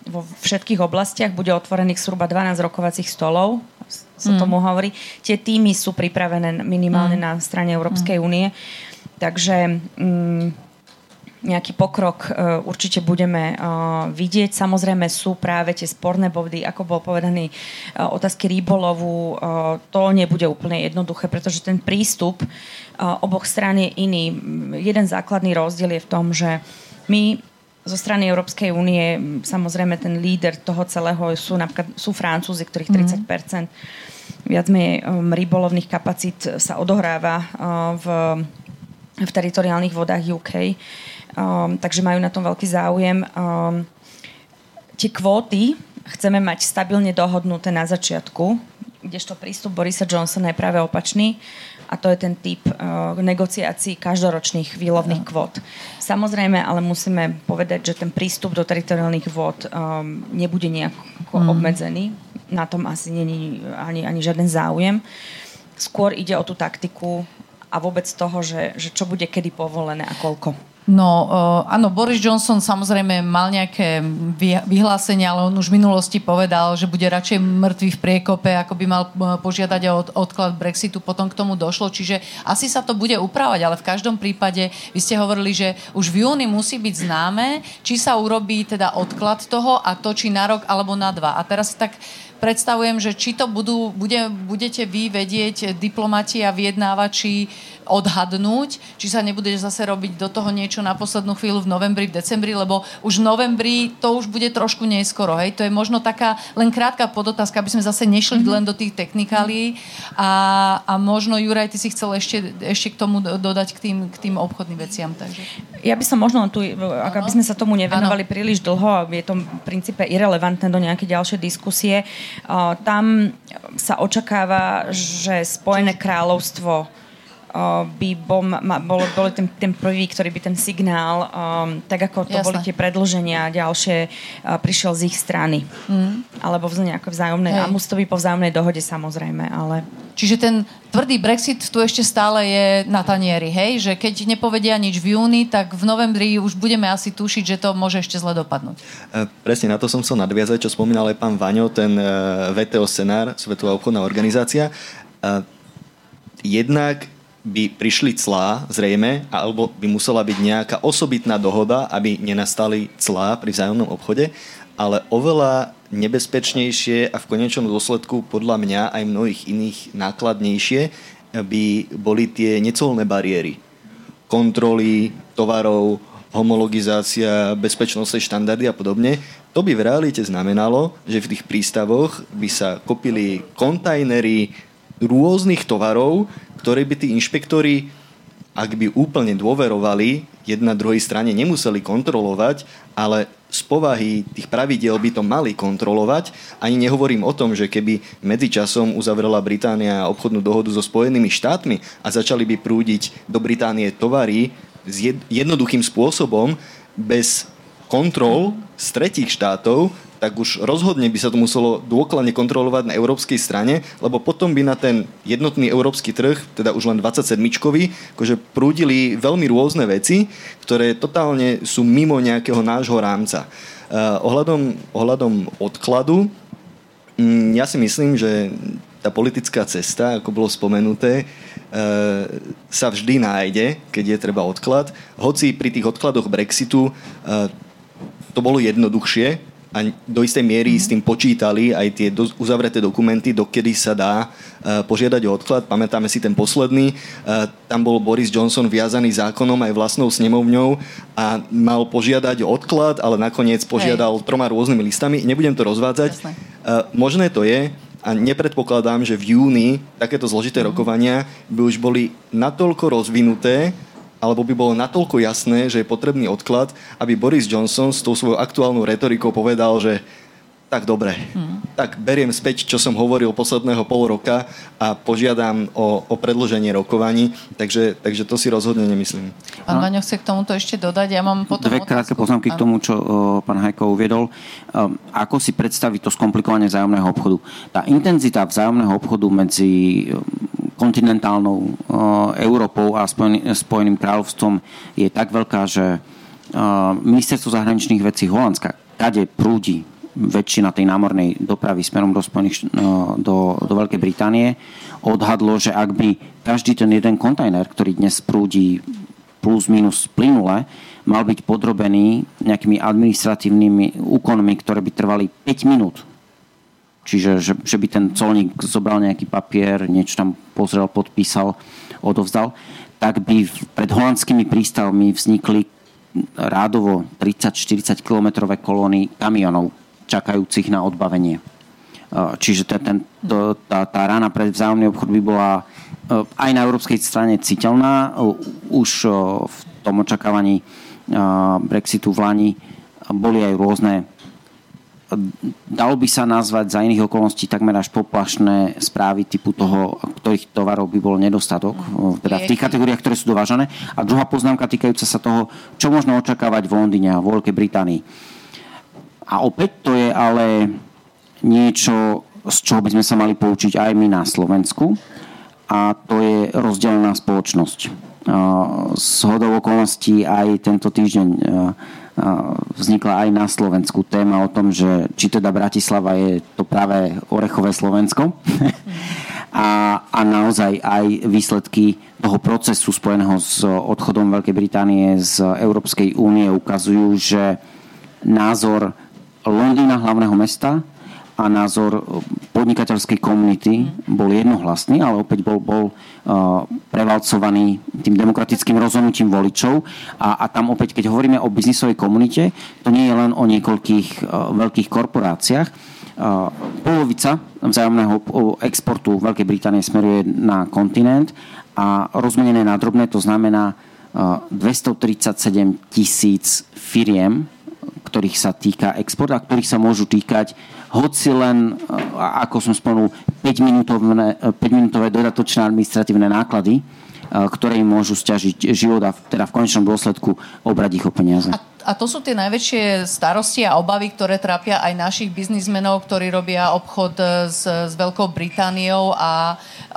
Vo všetkých oblastiach bude otvorených zhruba 12 rokovacích stolov, sa mm. tomu hovorí. Tie týmy sú pripravené minimálne mm. na strane Európskej mm. únie. Takže um, nejaký pokrok uh, určite budeme uh, vidieť. Samozrejme sú práve tie sporné body, ako bol povedaný, uh, otázky rýbolovu. To nebude úplne jednoduché, pretože ten prístup oboch strán je iný. Jeden základný rozdiel je v tom, že my zo strany Európskej únie, samozrejme ten líder toho celého sú napríklad sú Francúzi, ktorých 30% mm. viac menej rybolovných kapacít sa odohráva v, v teritoriálnych vodách UK um, takže majú na tom veľký záujem. Um, tie kvóty chceme mať stabilne dohodnuté na začiatku, kdežto prístup Borisa Johnsona je práve opačný a to je ten typ uh, negociácií každoročných výlovných kvót. Samozrejme, ale musíme povedať, že ten prístup do teritoriálnych vôd um, nebude nejako mm. obmedzený. Na tom asi není ani, ani žiaden záujem. Skôr ide o tú taktiku a vôbec toho, že, že čo bude kedy povolené a koľko. No, uh, áno, Boris Johnson samozrejme mal nejaké vyhlásenia, ale on už v minulosti povedal, že bude radšej mŕtvý v priekope, ako by mal požiadať o odklad Brexitu. Potom k tomu došlo, čiže asi sa to bude upravať, ale v každom prípade, vy ste hovorili, že už v júni musí byť známe, či sa urobí teda odklad toho a to, či na rok alebo na dva. A teraz tak predstavujem, že či to budú, bude, budete vy vedieť diplomati a vyjednávači odhadnúť, či sa nebude zase robiť do toho niečo na poslednú chvíľu v novembri, v decembri, lebo už v novembri to už bude trošku neskoro. Hej? To je možno taká len krátka podotázka, aby sme zase nešli mm-hmm. len do tých technikálií a, a možno Juraj, ty si chcel ešte, ešte k tomu dodať k tým, k tým obchodným veciam. Takže. Ja by som možno tu, ak aby sme sa tomu nevenovali ano. príliš dlho, je to v princípe irrelevantné do nejakej ďalšej diskusie, tam sa očakáva, že Spojené kráľovstvo by bol, bol, bol ten, ten prvý, ktorý by ten signál, um, tak ako to Jasne. boli tie predlženia ďalšie, uh, prišiel z ich strany. Mm. Alebo v nejaké vzájomnej, Hej. a musí to byť po vzájomnej dohode samozrejme, ale... Čiže ten tvrdý Brexit tu ešte stále je na tanieri, hej? Že keď nepovedia nič v júni, tak v novembri už budeme asi tušiť, že to môže ešte zle dopadnúť. E, presne na to som chcel nadviazať, čo spomínal aj pán Vaňo, ten e, VTO scenár, Svetová obchodná organizácia. E, jednak by prišli clá, zrejme, alebo by musela byť nejaká osobitná dohoda, aby nenastali clá pri vzájomnom obchode, ale oveľa nebezpečnejšie a v konečnom dôsledku podľa mňa aj mnohých iných nákladnejšie by boli tie necolné bariéry. Kontroly tovarov, homologizácia, bezpečnostné štandardy a podobne. To by v realite znamenalo, že v tých prístavoch by sa kopili kontajnery rôznych tovarov, ktoré by tí inšpektori, ak by úplne dôverovali, jedna druhej strane nemuseli kontrolovať, ale z povahy tých pravidiel by to mali kontrolovať. Ani nehovorím o tom, že keby medzičasom uzavrela Británia obchodnú dohodu so Spojenými štátmi a začali by prúdiť do Británie tovary s jednoduchým spôsobom, bez kontrol z tretích štátov, tak už rozhodne by sa to muselo dôkladne kontrolovať na európskej strane, lebo potom by na ten jednotný európsky trh, teda už len 27-čkový, akože prúdili veľmi rôzne veci, ktoré totálne sú mimo nejakého nášho rámca. Uh, ohľadom, ohľadom odkladu, um, ja si myslím, že tá politická cesta, ako bolo spomenuté, uh, sa vždy nájde, keď je treba odklad. Hoci pri tých odkladoch Brexitu uh, to bolo jednoduchšie, a do istej miery mm-hmm. s tým počítali aj tie do, uzavreté dokumenty, dokedy sa dá uh, požiadať o odklad. Pamätáme si ten posledný. Uh, tam bol Boris Johnson viazaný zákonom aj vlastnou snemovňou a mal požiadať o odklad, ale nakoniec požiadal Hej. troma rôznymi listami. Nebudem to rozvádzať. Uh, možné to je, a nepredpokladám, že v júni takéto zložité mm-hmm. rokovania by už boli natoľko rozvinuté, alebo by bolo natoľko jasné, že je potrebný odklad, aby Boris Johnson s tou svojou aktuálnou retorikou povedal, že tak dobre, hmm. tak beriem späť, čo som hovoril posledného pol roka a požiadam o, o predloženie rokovaní, takže, takže to si rozhodne nemyslím. Pán Vaňo chce k tomuto ešte dodať, ja mám potom Dve krátke poznámky k tomu, čo o, pán Hajko uviedol. Um, ako si predstaviť to skomplikovanie vzájomného obchodu? Tá intenzita vzájomného obchodu medzi kontinentálnou uh, Európou a Spojený, Spojeným kráľovstvom je tak veľká, že uh, ministerstvo zahraničných vecí Holandska, kade prúdi väčšina tej námornej dopravy smerom do, Spojených, uh, do, do Veľkej Británie, odhadlo, že ak by každý ten jeden kontajner, ktorý dnes prúdi plus minus plynule, mal byť podrobený nejakými administratívnymi úkonmi, ktoré by trvali 5 minút Čiže že, že by ten colník zobral nejaký papier, niečo tam pozrel, podpísal, odovzdal, tak by pred holandskými prístavmi vznikli rádovo 30-40 kilometrové kolóny kamionov čakajúcich na odbavenie. Čiže ten, ten, to, tá, tá rána pre vzájomný obchod by bola aj na európskej strane citeľná. Už v tom očakávaní Brexitu v Lani boli aj rôzne dalo by sa nazvať za iných okolností takmer až poplašné správy typu toho, ktorých tovarov by bol nedostatok, teda v tých kategóriách, ktoré sú dovážané. A druhá poznámka týkajúca sa toho, čo možno očakávať v Londýne a v Veľkej Británii. A opäť to je ale niečo, z čoho by sme sa mali poučiť aj my na Slovensku a to je rozdelená spoločnosť. Z hodou okolností aj tento týždeň vznikla aj na Slovensku téma o tom, že či teda Bratislava je to práve orechové Slovensko. a, a naozaj aj výsledky toho procesu spojeného s odchodom Veľkej Británie z Európskej únie ukazujú, že názor Londýna, hlavného mesta, a názor podnikateľskej komunity bol jednohlasný, ale opäť bol, bol uh, prevalcovaný tým demokratickým rozhodnutím voličov. A, a tam opäť, keď hovoríme o biznisovej komunite, to nie je len o niekoľkých uh, veľkých korporáciách. Polovica vzájomného exportu Veľkej Británie smeruje na kontinent a rozmenené na drobné to znamená 237 tisíc firiem, ktorých sa týka export a ktorých sa môžu týkať hoci len, ako som spomenul, 5-minútové, 5-minútové dodatočné administratívne náklady, ktoré im môžu stiažiť život a teda v konečnom dôsledku obrať ich o peniaze. A, a to sú tie najväčšie starosti a obavy, ktoré trápia aj našich biznismenov, ktorí robia obchod s, s Veľkou Britániou a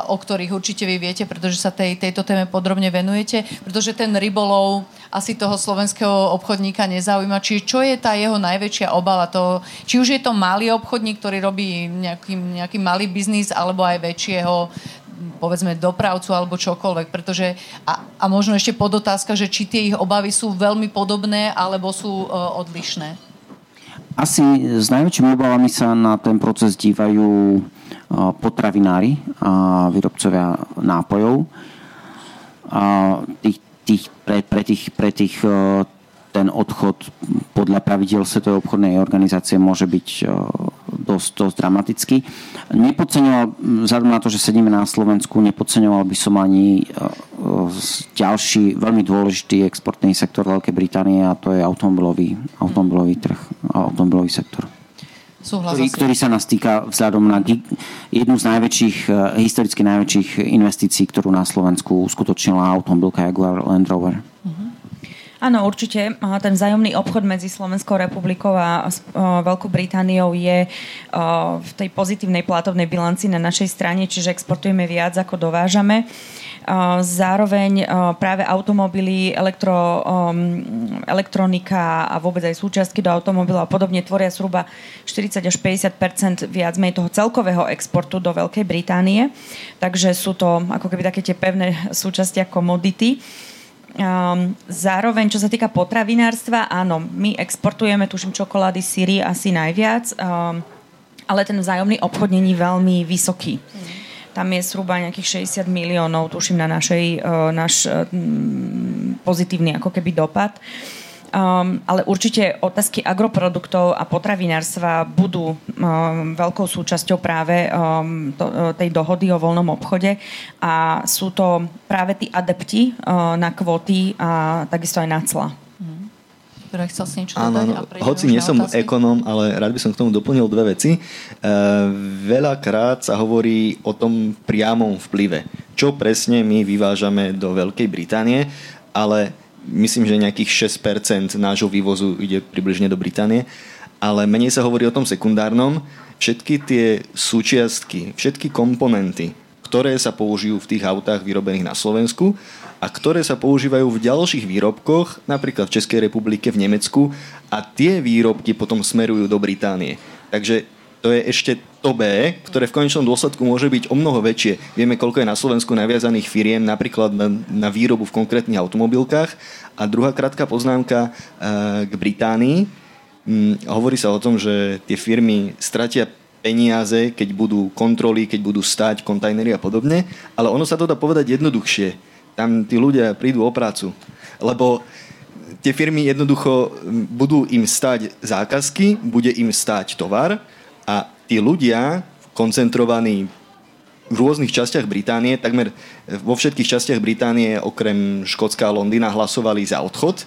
o ktorých určite vy viete, pretože sa tej, tejto téme podrobne venujete, pretože ten rybolov asi toho slovenského obchodníka nezaujíma. Či čo je tá jeho najväčšia obava? To, či už je to malý obchodník, ktorý robí nejaký, nejaký malý biznis, alebo aj väčšieho povedzme dopravcu alebo čokoľvek, pretože a, a možno ešte podotázka, že či tie ich obavy sú veľmi podobné alebo sú uh, odlišné. Asi s najväčšími obavami sa na ten proces dívajú potravinári a výrobcovia nápojov. A tých, tých, pre, pre tých, pre tých e, ten odchod podľa pravidel Svetovej obchodnej organizácie môže byť e, dosť, dosť dramatický. Nepodceňoval, vzhľadom na to, že sedíme na Slovensku, nepodceňoval by som ani e, ďalší veľmi dôležitý exportný sektor Veľkej Británie a to je automobilový, automobilový trh, automobilový sektor. Ktorý, ktorý sa nás týka vzhľadom na jednu z najväčších, e, historicky najväčších investícií, ktorú na Slovensku uskutočnila automobilka Jaguar Land Rover. Áno, určite. Ten vzájomný obchod medzi Slovenskou republikou a Veľkou Britániou je v tej pozitívnej platovnej bilanci na našej strane, čiže exportujeme viac ako dovážame. Zároveň práve automobily, elektro, elektronika a vôbec aj súčiastky do automobilov a podobne tvoria zhruba 40 až 50% viac menej toho celkového exportu do Veľkej Británie. Takže sú to ako keby také tie pevné súčasti a komodity. Um, zároveň, čo sa týka potravinárstva, áno, my exportujeme, tuším, čokolády, síry asi najviac, um, ale ten vzájomný obchod není veľmi vysoký. Tam je zhruba nejakých 60 miliónov, tuším, na našej, uh, náš uh, pozitívny ako keby dopad. Uh, Um, ale určite otázky agroproduktov a potravinárstva budú um, veľkou súčasťou práve um, to, uh, tej dohody o voľnom obchode a sú to práve tí adepti uh, na kvóty a takisto aj na cla. Mhm. chcel si niečo Áno, no, hoci nie som otázky? ekonóm, ale rád by som k tomu doplnil dve veci. E, veľakrát sa hovorí o tom priamom vplyve. Čo presne my vyvážame do Veľkej Británie, ale myslím, že nejakých 6% nášho vývozu ide približne do Británie, ale menej sa hovorí o tom sekundárnom. Všetky tie súčiastky, všetky komponenty, ktoré sa použijú v tých autách vyrobených na Slovensku a ktoré sa používajú v ďalších výrobkoch, napríklad v Českej republike, v Nemecku a tie výrobky potom smerujú do Británie. Takže to je ešte to B, ktoré v konečnom dôsledku môže byť o mnoho väčšie. Vieme, koľko je na Slovensku naviazaných firiem napríklad na, na výrobu v konkrétnych automobilkách. A druhá krátka poznámka e, k Británii. Hm, hovorí sa o tom, že tie firmy stratia peniaze, keď budú kontroly, keď budú stať kontajnery a podobne, ale ono sa to dá povedať jednoduchšie. Tam tí ľudia prídu o prácu. Lebo tie firmy jednoducho budú im stať zákazky, bude im stať tovar a tí ľudia koncentrovaní v rôznych častiach Británie, takmer vo všetkých častiach Británie okrem Škótska a Londýna hlasovali za odchod. E,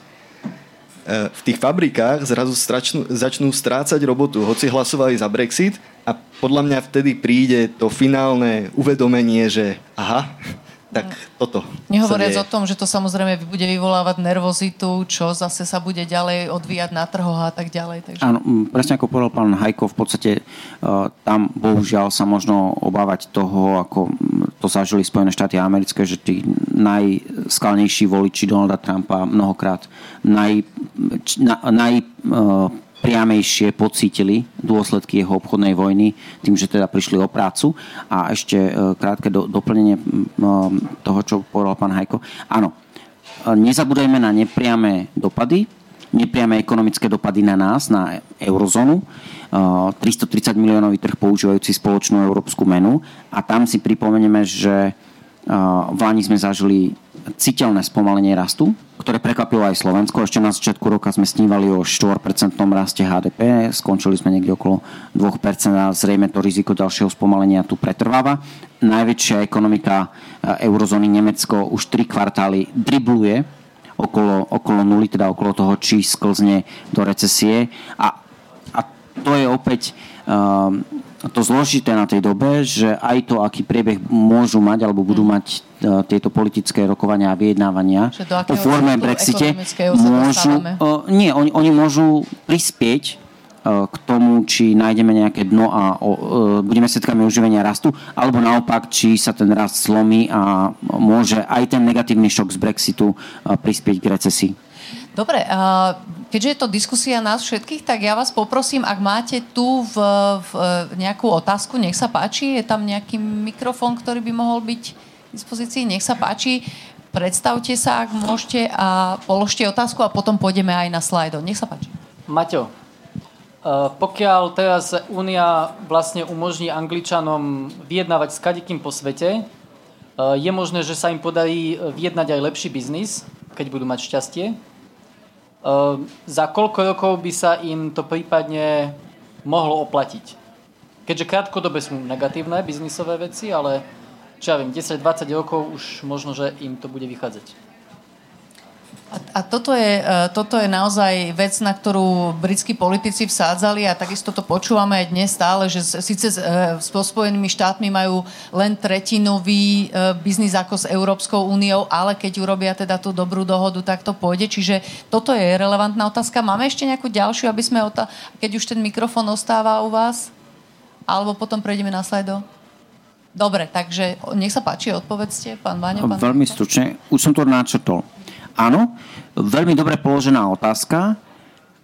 v tých fabrikách zrazu stračnú, začnú strácať robotu, hoci hlasovali za Brexit a podľa mňa vtedy príde to finálne uvedomenie, že aha, tak toto. Nehovoriac o tom, že to samozrejme bude vyvolávať nervozitu, čo zase sa bude ďalej odvíjať na trhoch a tak ďalej. Takže... Áno, presne ako povedal pán Hajko, v podstate uh, tam bohužiaľ sa možno obávať toho, ako to zažili Spojené štáty americké, že tí najskalnejší voliči Donalda Trumpa mnohokrát naj, na, naj uh, priamejšie pocítili dôsledky jeho obchodnej vojny tým, že teda prišli o prácu. A ešte e, krátke do, doplnenie toho, čo povedal pán Hajko. Áno, e, nezabudajme na nepriame dopady, nepriame ekonomické dopady na nás, na eurozónu. 330 e, miliónový trh používajúci spoločnú európsku menu a tam si pripomenieme, že v Lani sme zažili citeľné spomalenie rastu, ktoré prekvapilo aj Slovensko. Ešte na začiatku roka sme snívali o 4% raste HDP, skončili sme niekde okolo 2% a zrejme to riziko ďalšieho spomalenia tu pretrváva. Najväčšia ekonomika e, eurozóny Nemecko už 3 kvartály dribluje okolo, okolo nuly, teda okolo toho, či sklzne do recesie. A, a to je opäť um, to zložité na tej dobe, že aj to, aký priebeh môžu mať alebo budú mm. mať uh, tieto politické rokovania a vyjednávania po forme Brexite, môžu, uh, nie, oni, oni môžu prispieť uh, k tomu, či nájdeme nejaké dno a uh, budeme svetkami užívania rastu, alebo naopak, či sa ten rast slomí a môže aj ten negatívny šok z Brexitu prispieť k recesii. Dobre, keďže je to diskusia nás všetkých, tak ja vás poprosím, ak máte tu v, v nejakú otázku, nech sa páči, je tam nejaký mikrofón, ktorý by mohol byť v dispozícii, nech sa páči, predstavte sa, ak môžete a položte otázku a potom pôjdeme aj na slajdo. Nech sa páči. Maťo, pokiaľ teraz Únia vlastne umožní Angličanom vyjednávať s kadikým po svete, je možné, že sa im podarí vyjednať aj lepší biznis, keď budú mať šťastie. Ehm, za koľko rokov by sa im to prípadne mohlo oplatiť? Keďže krátkodobé sú negatívne biznisové veci, ale čo ja viem, 10-20 rokov už možno, že im to bude vychádzať. A, a toto, je, e, toto je naozaj vec, na ktorú britskí politici vsádzali a takisto to počúvame aj dnes stále, že síce s, e, s Spojenými štátmi majú len tretinový e, biznis ako s Európskou úniou, ale keď urobia teda tú dobrú dohodu, tak to pôjde. Čiže toto je relevantná otázka. Máme ešte nejakú ďalšiu, aby sme, otá- keď už ten mikrofón ostáva u vás? Alebo potom prejdeme na slajdo? Dobre, takže nech sa páči, odpovedzte, pán Váňa. Pán Veľmi stručne, už som to načrtol. Áno, veľmi dobre položená otázka,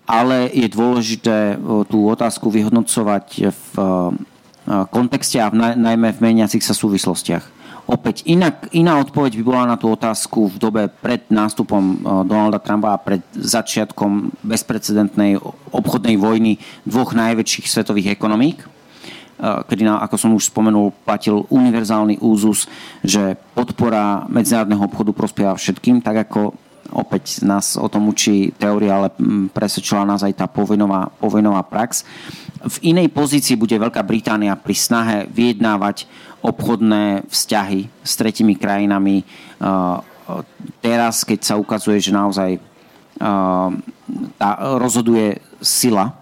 ale je dôležité tú otázku vyhodnocovať v kontexte a v, najmä v meniacich sa súvislostiach. Opäť inak, iná odpoveď by bola na tú otázku v dobe pred nástupom Donalda Trumpa a pred začiatkom bezprecedentnej obchodnej vojny dvoch najväčších svetových ekonomík, kedy, ako som už spomenul, platil univerzálny úzus, že podpora medzinárodného obchodu prospieva všetkým, tak ako opäť nás o tom učí teória, ale mm, presvedčila nás aj tá povinnová, povinnová prax. V inej pozícii bude Veľká Británia pri snahe vyjednávať obchodné vzťahy s tretimi krajinami. Teraz, keď sa ukazuje, že naozaj tá rozhoduje sila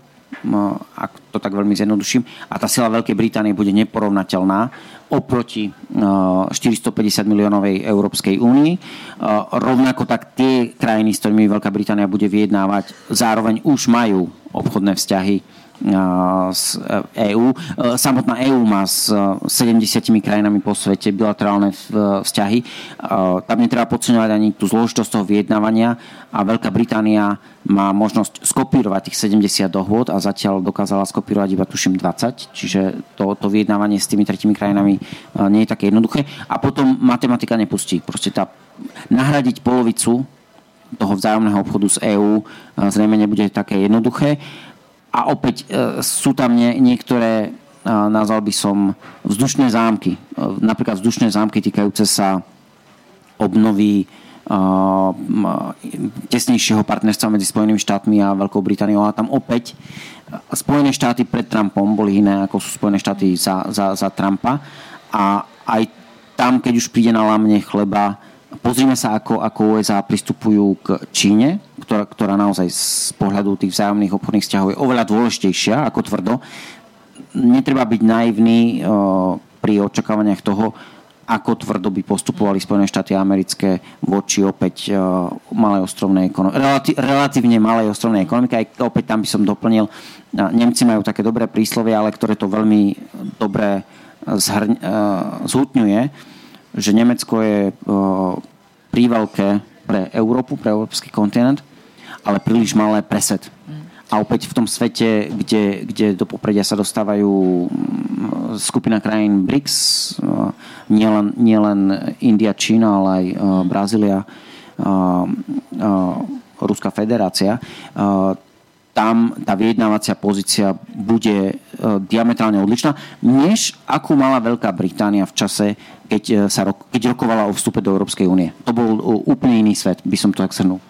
ak to tak veľmi zjednoduším. A tá sila Veľkej Británie bude neporovnateľná oproti 450 miliónovej Európskej únii. Rovnako tak tie krajiny, s ktorými Veľká Británia bude vyjednávať, zároveň už majú obchodné vzťahy z EÚ. Samotná EÚ má s 70 krajinami po svete bilaterálne vzťahy. Tam netreba podceňovať ani tú zložitosť toho vyjednávania a Veľká Británia má možnosť skopírovať tých 70 dohôd a zatiaľ dokázala skopírovať iba tuším 20, čiže to, to vyjednávanie s tými tretimi krajinami nie je také jednoduché. A potom matematika nepustí. Proste tá nahradiť polovicu toho vzájomného obchodu s EÚ zrejme nebude také jednoduché a opäť e, sú tam nie, niektoré, e, nazval by som, vzdušné zámky. E, napríklad vzdušné zámky týkajúce sa obnovy tesnejšieho partnerstva medzi Spojenými štátmi a Veľkou Britániou. A tam opäť Spojené štáty pred Trumpom boli iné ako sú Spojené štáty za, za, za Trumpa. A aj tam, keď už príde na lámne chleba, Pozrime sa, ako, ako USA pristupujú k Číne, ktorá, ktorá naozaj z pohľadu tých vzájomných obchodných vzťahov je oveľa dôležitejšia ako tvrdo. Netreba byť naivný uh, pri očakávaniach toho, ako tvrdo by postupovali Spojené štáty americké voči opäť uh, malej ostrovnej ekonomike. Relati- relatívne malej ostrovnej ekonomike. Aj opäť tam by som doplnil, uh, Nemci majú také dobré príslovie, ale ktoré to veľmi dobre zhr- uh, zhutňuje že Nemecko je prívalké pre Európu, pre európsky kontinent, ale príliš malé pre svet. A opäť v tom svete, kde, kde do popredia sa dostávajú skupina krajín BRICS, nielen, nielen India, Čína, ale aj Brazília, Ruská federácia, tam tá vyjednávacia pozícia bude e, diametrálne odlišná, než akú mala Veľká Británia v čase, keď, e, sa, keď rokovala o vstupe do Európskej únie. To bol e, úplne iný svet, by som to tak shrnul.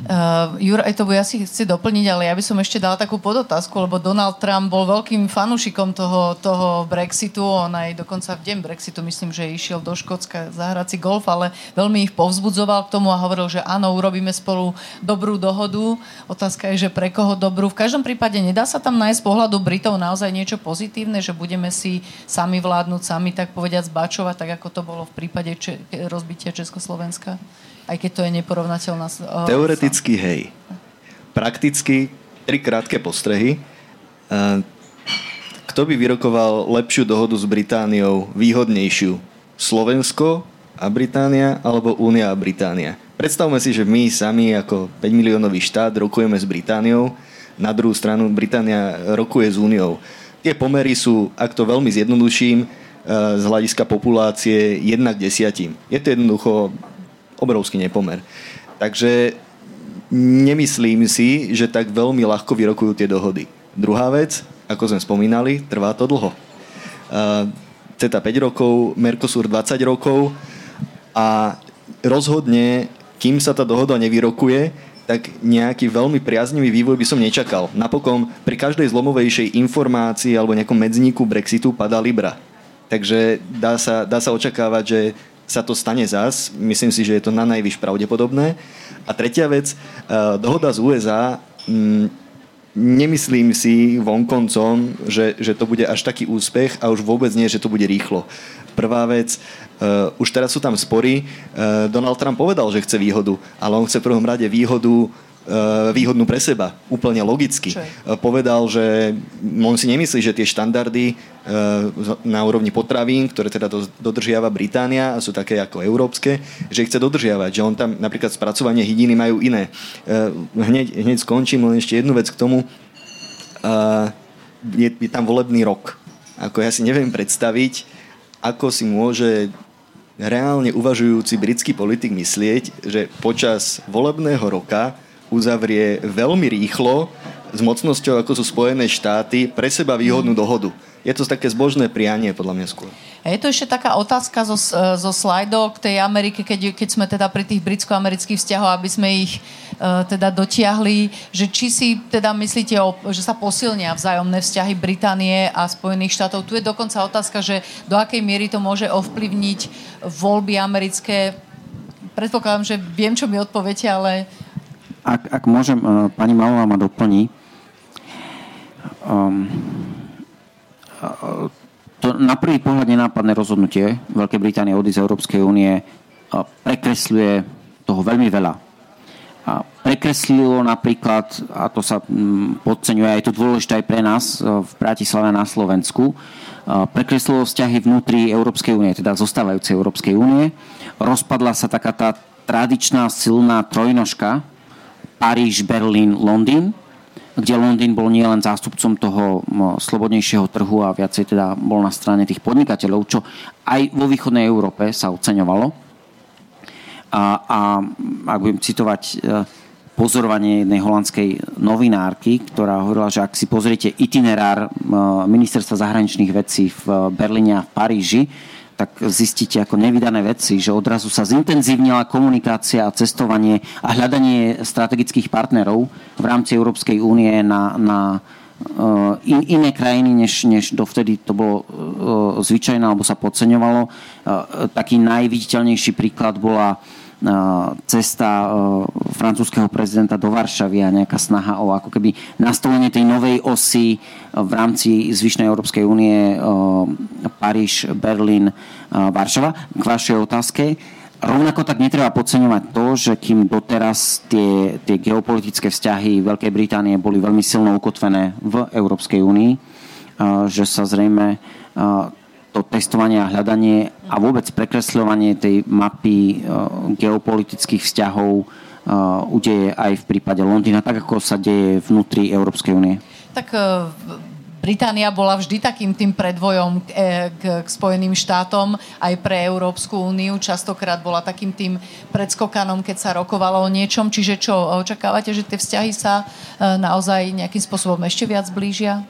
Uh, Juraj, to ja si chci doplniť, ale ja by som ešte dala takú podotázku, lebo Donald Trump bol veľkým fanúšikom toho, toho Brexitu. On aj dokonca v deň Brexitu, myslím, že išiel do Škótska zahrať si golf, ale veľmi ich povzbudzoval k tomu a hovoril, že áno, urobíme spolu dobrú dohodu. Otázka je, že pre koho dobrú. V každom prípade nedá sa tam nájsť z pohľadu Britov naozaj niečo pozitívne, že budeme si sami vládnuť, sami tak povediať zbačovať, tak ako to bolo v prípade Če- rozbitia Československa? Aj keď to je neporovnateľná... Teoreticky hej. Prakticky tri krátke postrehy. Uh, kto by vyrokoval lepšiu dohodu s Britániou, výhodnejšiu? Slovensko a Británia alebo Únia a Británia? Predstavme si, že my sami ako 5 miliónový štát rokujeme s Britániou, na druhú stranu Británia rokuje s Úniou. Tie pomery sú, ak to veľmi zjednoduším, z hľadiska populácie 1 k 10. Je to jednoducho obrovský nepomer. Takže nemyslím si, že tak veľmi ľahko vyrokujú tie dohody. Druhá vec, ako sme spomínali, trvá to dlho. CETA 5 rokov, Mercosur 20 rokov a rozhodne, kým sa tá dohoda nevyrokuje, tak nejaký veľmi priaznivý vývoj by som nečakal. Napokon pri každej zlomovejšej informácii alebo nejakom medzníku Brexitu padá Libra. Takže dá sa, dá sa očakávať, že sa to stane zas. Myslím si, že je to na najvyš pravdepodobné. A tretia vec, dohoda z USA, mm, nemyslím si vonkoncom, že, že to bude až taký úspech a už vôbec nie, že to bude rýchlo. Prvá vec, uh, už teraz sú tam spory. Uh, Donald Trump povedal, že chce výhodu, ale on chce v prvom rade výhodu výhodnú pre seba, úplne logicky. Uh, povedal, že on si nemyslí, že tie štandardy uh, na úrovni potravín, ktoré teda do, dodržiava Británia a sú také ako európske, že ich chce dodržiavať. Že on tam napríklad spracovanie hydiny majú iné. Hneď, hneď skončím len ešte jednu vec k tomu. Je, je tam volebný rok. Ako ja si neviem predstaviť, ako si môže reálne uvažujúci britský politik myslieť, že počas volebného roka uzavrie veľmi rýchlo s mocnosťou, ako sú Spojené štáty, pre seba výhodnú dohodu je to také zbožné prianie, podľa mňa skôr. Je to ešte taká otázka zo, zo slajdov k tej Amerike, keď, keď sme teda pri tých britsko-amerických vzťahoch, aby sme ich uh, teda dotiahli, že či si teda myslíte, o, že sa posilnia vzájomné vzťahy Británie a Spojených štátov. Tu je dokonca otázka, že do akej miery to môže ovplyvniť voľby americké. Predpokladám, že viem, čo mi odpoviete, ale... Ak, ak môžem, uh, pani Malová ma doplní. Um, to na prvý pohľad nenápadné rozhodnutie Veľkej Británie odísť z Európskej únie prekresľuje toho veľmi veľa. A prekreslilo napríklad, a to sa podceňuje, aj to dôležité aj pre nás e, v Bratislave na Slovensku, prekreslilo vzťahy vnútri Európskej únie, teda zostávajúcej Európskej únie. Rozpadla sa taká tá tradičná silná trojnožka Paríž, Berlín, Londýn kde Londýn bol nielen zástupcom toho slobodnejšieho trhu a viacej teda bol na strane tých podnikateľov, čo aj vo východnej Európe sa oceňovalo. A, a ak budem citovať e, pozorovanie jednej holandskej novinárky, ktorá hovorila, že ak si pozriete itinerár ministerstva zahraničných vecí v Berlíne a v Paríži, tak zistíte ako nevydané veci, že odrazu sa zintenzívnila komunikácia a cestovanie a hľadanie strategických partnerov v rámci Európskej únie na, na uh, in, iné krajiny, než, než dovtedy to bolo uh, zvyčajné alebo sa podceňovalo. Uh, taký najviditeľnejší príklad bola cesta francúzského prezidenta do Varšavy a nejaká snaha o ako keby nastolenie tej novej osy v rámci zvyšnej Európskej únie Paríž, Berlín, Varšava. K vašej otázke. Rovnako tak netreba podceňovať to, že kým doteraz tie, tie geopolitické vzťahy Veľkej Británie boli veľmi silno ukotvené v Európskej únii, že sa zrejme to testovanie a hľadanie a vôbec prekresľovanie tej mapy uh, geopolitických vzťahov uh, udeje aj v prípade Londýna, tak ako sa deje vnútri Európskej únie? Tak uh, Británia bola vždy takým tým predvojom k, k Spojeným štátom aj pre Európsku úniu. Častokrát bola takým tým predskokanom, keď sa rokovalo o niečom. Čiže čo, očakávate, že tie vzťahy sa naozaj nejakým spôsobom ešte viac blížia?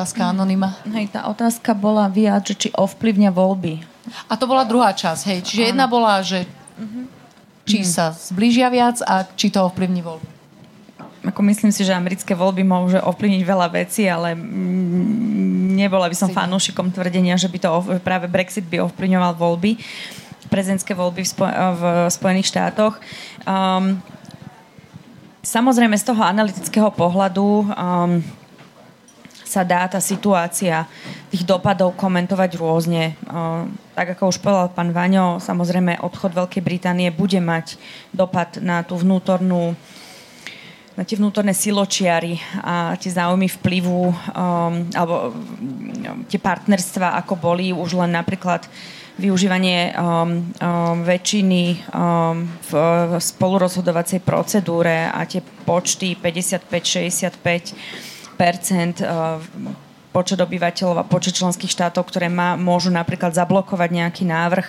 Otázka anonima. Hej, tá otázka bola viac, že či ovplyvňa voľby. A to bola druhá časť, hej. Čiže jedna bola, že či sa zblížia viac a či to ovplyvní voľby. Ako myslím si, že americké voľby môže ovplyvniť veľa vecí, ale nebola by som fanúšikom tvrdenia, že by to práve Brexit by ovplyvňoval voľby, prezidentské voľby v, Spo- v Spojených štátoch. Um, samozrejme z toho analytického pohľadu um, sa dá tá situácia tých dopadov komentovať rôzne. Tak ako už povedal pán Vaňo, samozrejme odchod Veľkej Británie bude mať dopad na tú vnútornú na tie vnútorné siločiary a tie záujmy vplyvu um, alebo um, tie partnerstva, ako boli už len napríklad využívanie um, um, väčšiny um, v, v spolurozhodovacej procedúre a tie počty 55-65 Eh, počet obyvateľov a počet členských štátov, ktoré má, môžu napríklad zablokovať nejaký návrh.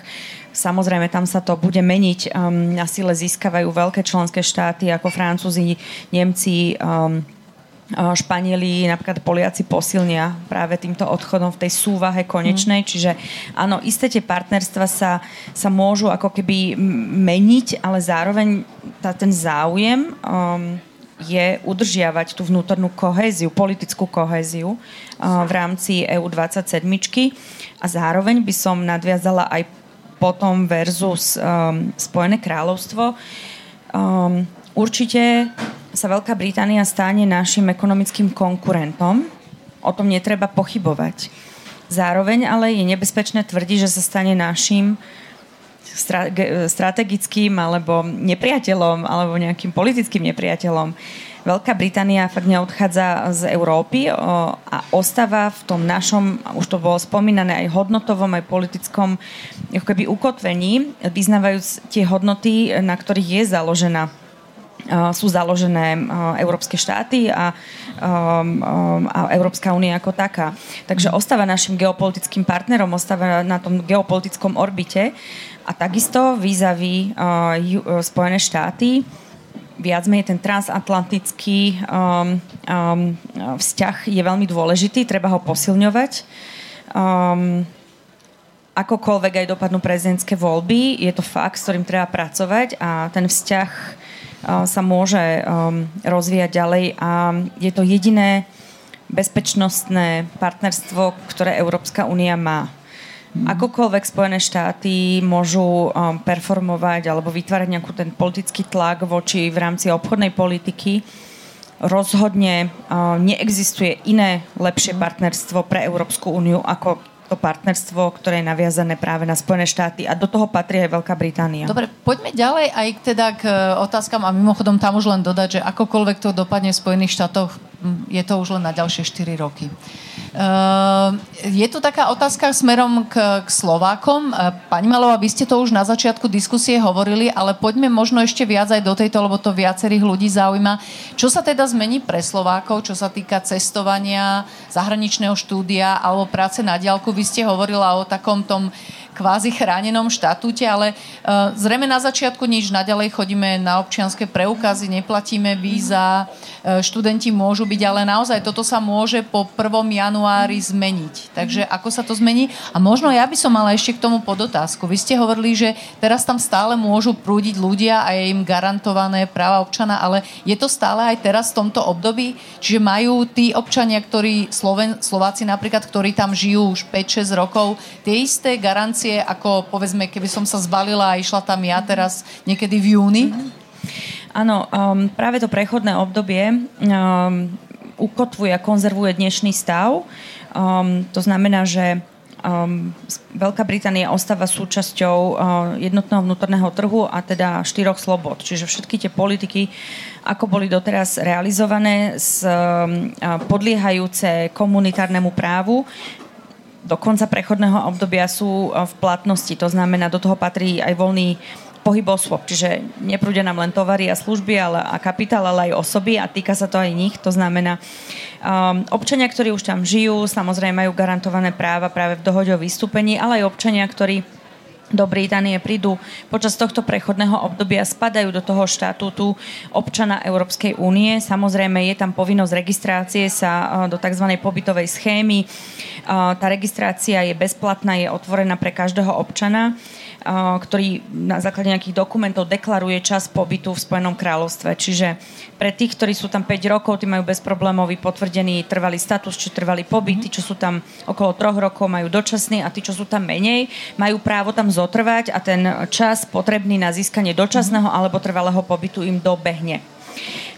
Samozrejme, tam sa to bude meniť. Um, na sile získavajú veľké členské štáty ako Francúzi, Nemci, um, Španieli, napríklad Poliaci posilnia práve týmto odchodom v tej súvahe konečnej. Mm. Čiže áno, isté tie partnerstva sa, sa môžu ako keby meniť, ale zároveň tá, ten záujem um, je udržiavať tú vnútornú kohéziu, politickú kohéziu v rámci EU27 a zároveň by som nadviazala aj potom versus um, Spojené kráľovstvo. Um, určite sa Veľká Británia stane našim ekonomickým konkurentom. O tom netreba pochybovať. Zároveň ale je nebezpečné tvrdiť, že sa stane našim strategickým alebo nepriateľom alebo nejakým politickým nepriateľom. Veľká Británia fakt neodchádza z Európy a ostáva v tom našom, už to bolo spomínané, aj hodnotovom, aj politickom ako keby ukotvení, vyznávajúc tie hodnoty, na ktorých je založená sú založené európske štáty a, a Európska únia ako taká. Takže ostáva našim geopolitickým partnerom, ostáva na tom geopolitickom orbite a takisto výzaví Spojené štáty viac menej ten transatlantický um, um, vzťah je veľmi dôležitý, treba ho posilňovať. Um, akokoľvek aj dopadnú prezidentské voľby, je to fakt, s ktorým treba pracovať a ten vzťah uh, sa môže um, rozvíjať ďalej a je to jediné bezpečnostné partnerstvo, ktoré Európska únia má. Akokoľvek Spojené štáty môžu um, performovať alebo vytvárať nejakú ten politický tlak voči v rámci obchodnej politiky, rozhodne uh, neexistuje iné lepšie partnerstvo pre Európsku úniu ako to partnerstvo, ktoré je naviazané práve na Spojené štáty a do toho patrí aj Veľká Británia. Dobre, poďme ďalej aj teda k e, otázkam a mimochodom tam už len dodať, že akokoľvek to dopadne v Spojených štátoch, je to už len na ďalšie 4 roky. Uh, je tu taká otázka smerom k, k Slovákom. Uh, pani Malová, vy ste to už na začiatku diskusie hovorili, ale poďme možno ešte viac aj do tejto, lebo to viacerých ľudí zaujíma. Čo sa teda zmení pre Slovákov, čo sa týka cestovania, zahraničného štúdia alebo práce na diálku? Vy ste hovorila o takom tom kvázi chránenom štatúte, ale uh, zrejme na začiatku nič, naďalej chodíme na občianské preukazy, neplatíme víza, uh, študenti môžu byť, ale naozaj toto sa môže po 1. januári zmeniť. Takže ako sa to zmení? A možno ja by som mala ešte k tomu podotázku. Vy ste hovorili, že teraz tam stále môžu prúdiť ľudia a je im garantované práva občana, ale je to stále aj teraz v tomto období? Čiže majú tí občania, ktorí Sloven, Slováci napríklad, ktorí tam žijú už 5-6 rokov, tie isté garancie financie, ako povedzme, keby som sa zbalila a išla tam ja teraz niekedy v júni? Áno, um, práve to prechodné obdobie um, ukotvuje a konzervuje dnešný stav. Um, to znamená, že um, Veľká Británia ostáva súčasťou uh, jednotného vnútorného trhu a teda štyroch slobod. Čiže všetky tie politiky, ako boli doteraz realizované, s, um, podliehajúce komunitárnemu právu, do konca prechodného obdobia sú e, v platnosti. To znamená, do toho patrí aj voľný pohyb osôb, čiže neprúdia nám len tovary a služby ale, a kapitál, ale aj osoby a týka sa to aj nich. To znamená, um, občania, ktorí už tam žijú, samozrejme majú garantované práva práve v dohode o vystúpení, ale aj občania, ktorí do Británie prídu počas tohto prechodného obdobia, spadajú do toho štatútu občana Európskej únie. Samozrejme, je tam povinnosť registrácie sa do tzv. pobytovej schémy. Tá registrácia je bezplatná, je otvorená pre každého občana ktorý na základe nejakých dokumentov deklaruje čas pobytu v Spojenom kráľovstve. Čiže pre tých, ktorí sú tam 5 rokov, tí majú bezproblémový potvrdený trvalý status, či trvalý pobyt, tí, čo sú tam okolo troch rokov, majú dočasný a tí, čo sú tam menej, majú právo tam zotrvať a ten čas potrebný na získanie dočasného alebo trvalého pobytu im dobehne.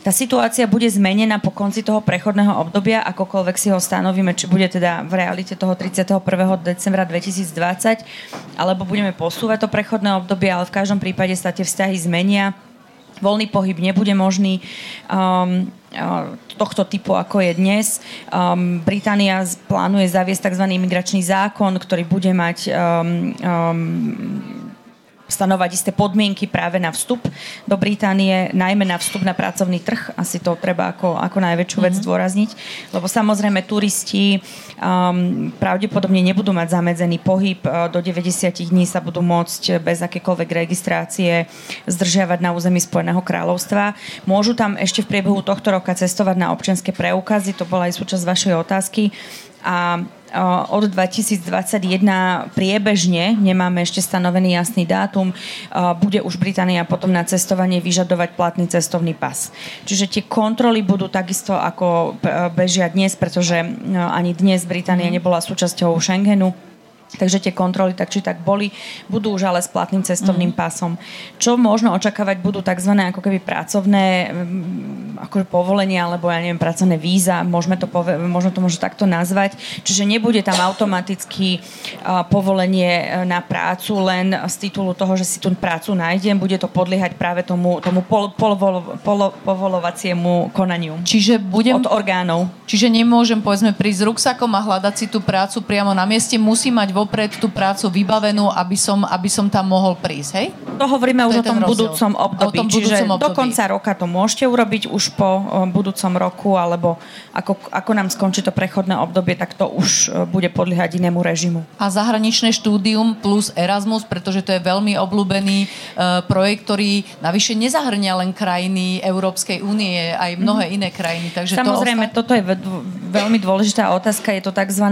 Tá situácia bude zmenená po konci toho prechodného obdobia, akokoľvek si ho stanovíme, či bude teda v realite toho 31. decembra 2020, alebo budeme posúvať to prechodné obdobie, ale v každom prípade sa tie vzťahy zmenia voľný pohyb nebude možný um, uh, tohto typu, ako je dnes. Um, Británia plánuje zaviesť tzv. imigračný zákon, ktorý bude mať um, um, stanovať isté podmienky práve na vstup do Británie, najmä na vstup na pracovný trh. Asi to treba ako, ako najväčšiu vec mm-hmm. zdôrazniť. Lebo samozrejme turisti um, pravdepodobne nebudú mať zamedzený pohyb. Uh, do 90 dní sa budú môcť bez akékoľvek registrácie zdržiavať na území Spojeného kráľovstva. Môžu tam ešte v priebehu tohto roka cestovať na občianske preukazy. To bola aj súčasť vašej otázky. A od 2021 priebežne, nemáme ešte stanovený jasný dátum, bude už Británia potom na cestovanie vyžadovať platný cestovný pas. Čiže tie kontroly budú takisto ako bežia dnes, pretože ani dnes Británia mhm. nebola súčasťou Schengenu Takže tie kontroly tak či tak boli, budú už ale s platným cestovným mm. pásom. Čo možno očakávať budú tzv. ako keby pracovné mm, akože povolenia alebo ja neviem, pracovné víza, môžeme to, pove- možno to môže takto nazvať. Čiže nebude tam automaticky uh, povolenie e, na prácu len z titulu toho, že si tú prácu nájdem, bude to podliehať práve tomu, tomu pol, pol, pol, pol, povolovaciemu konaniu. Čiže budem... Od orgánov. Čiže nemôžem povedzme prísť s ruksakom a hľadať si tú prácu priamo na mieste, musí mať vo vopred tú prácu vybavenú, aby som, aby som tam mohol prísť, hej? To hovoríme to už o tom budúcom období. O tom budúcom čiže období. do konca roka to môžete urobiť už po budúcom roku, alebo ako, ako nám skončí to prechodné obdobie, tak to už e, bude podliehať inému režimu. A zahraničné štúdium plus Erasmus, pretože to je veľmi obľúbený uh, projekt, ktorý navyše nezahrňa len krajiny Európskej únie, aj mnohé mm. iné krajiny. Takže Samozrejme, to osta- toto je veľmi dôležitá otázka. Je to tzv.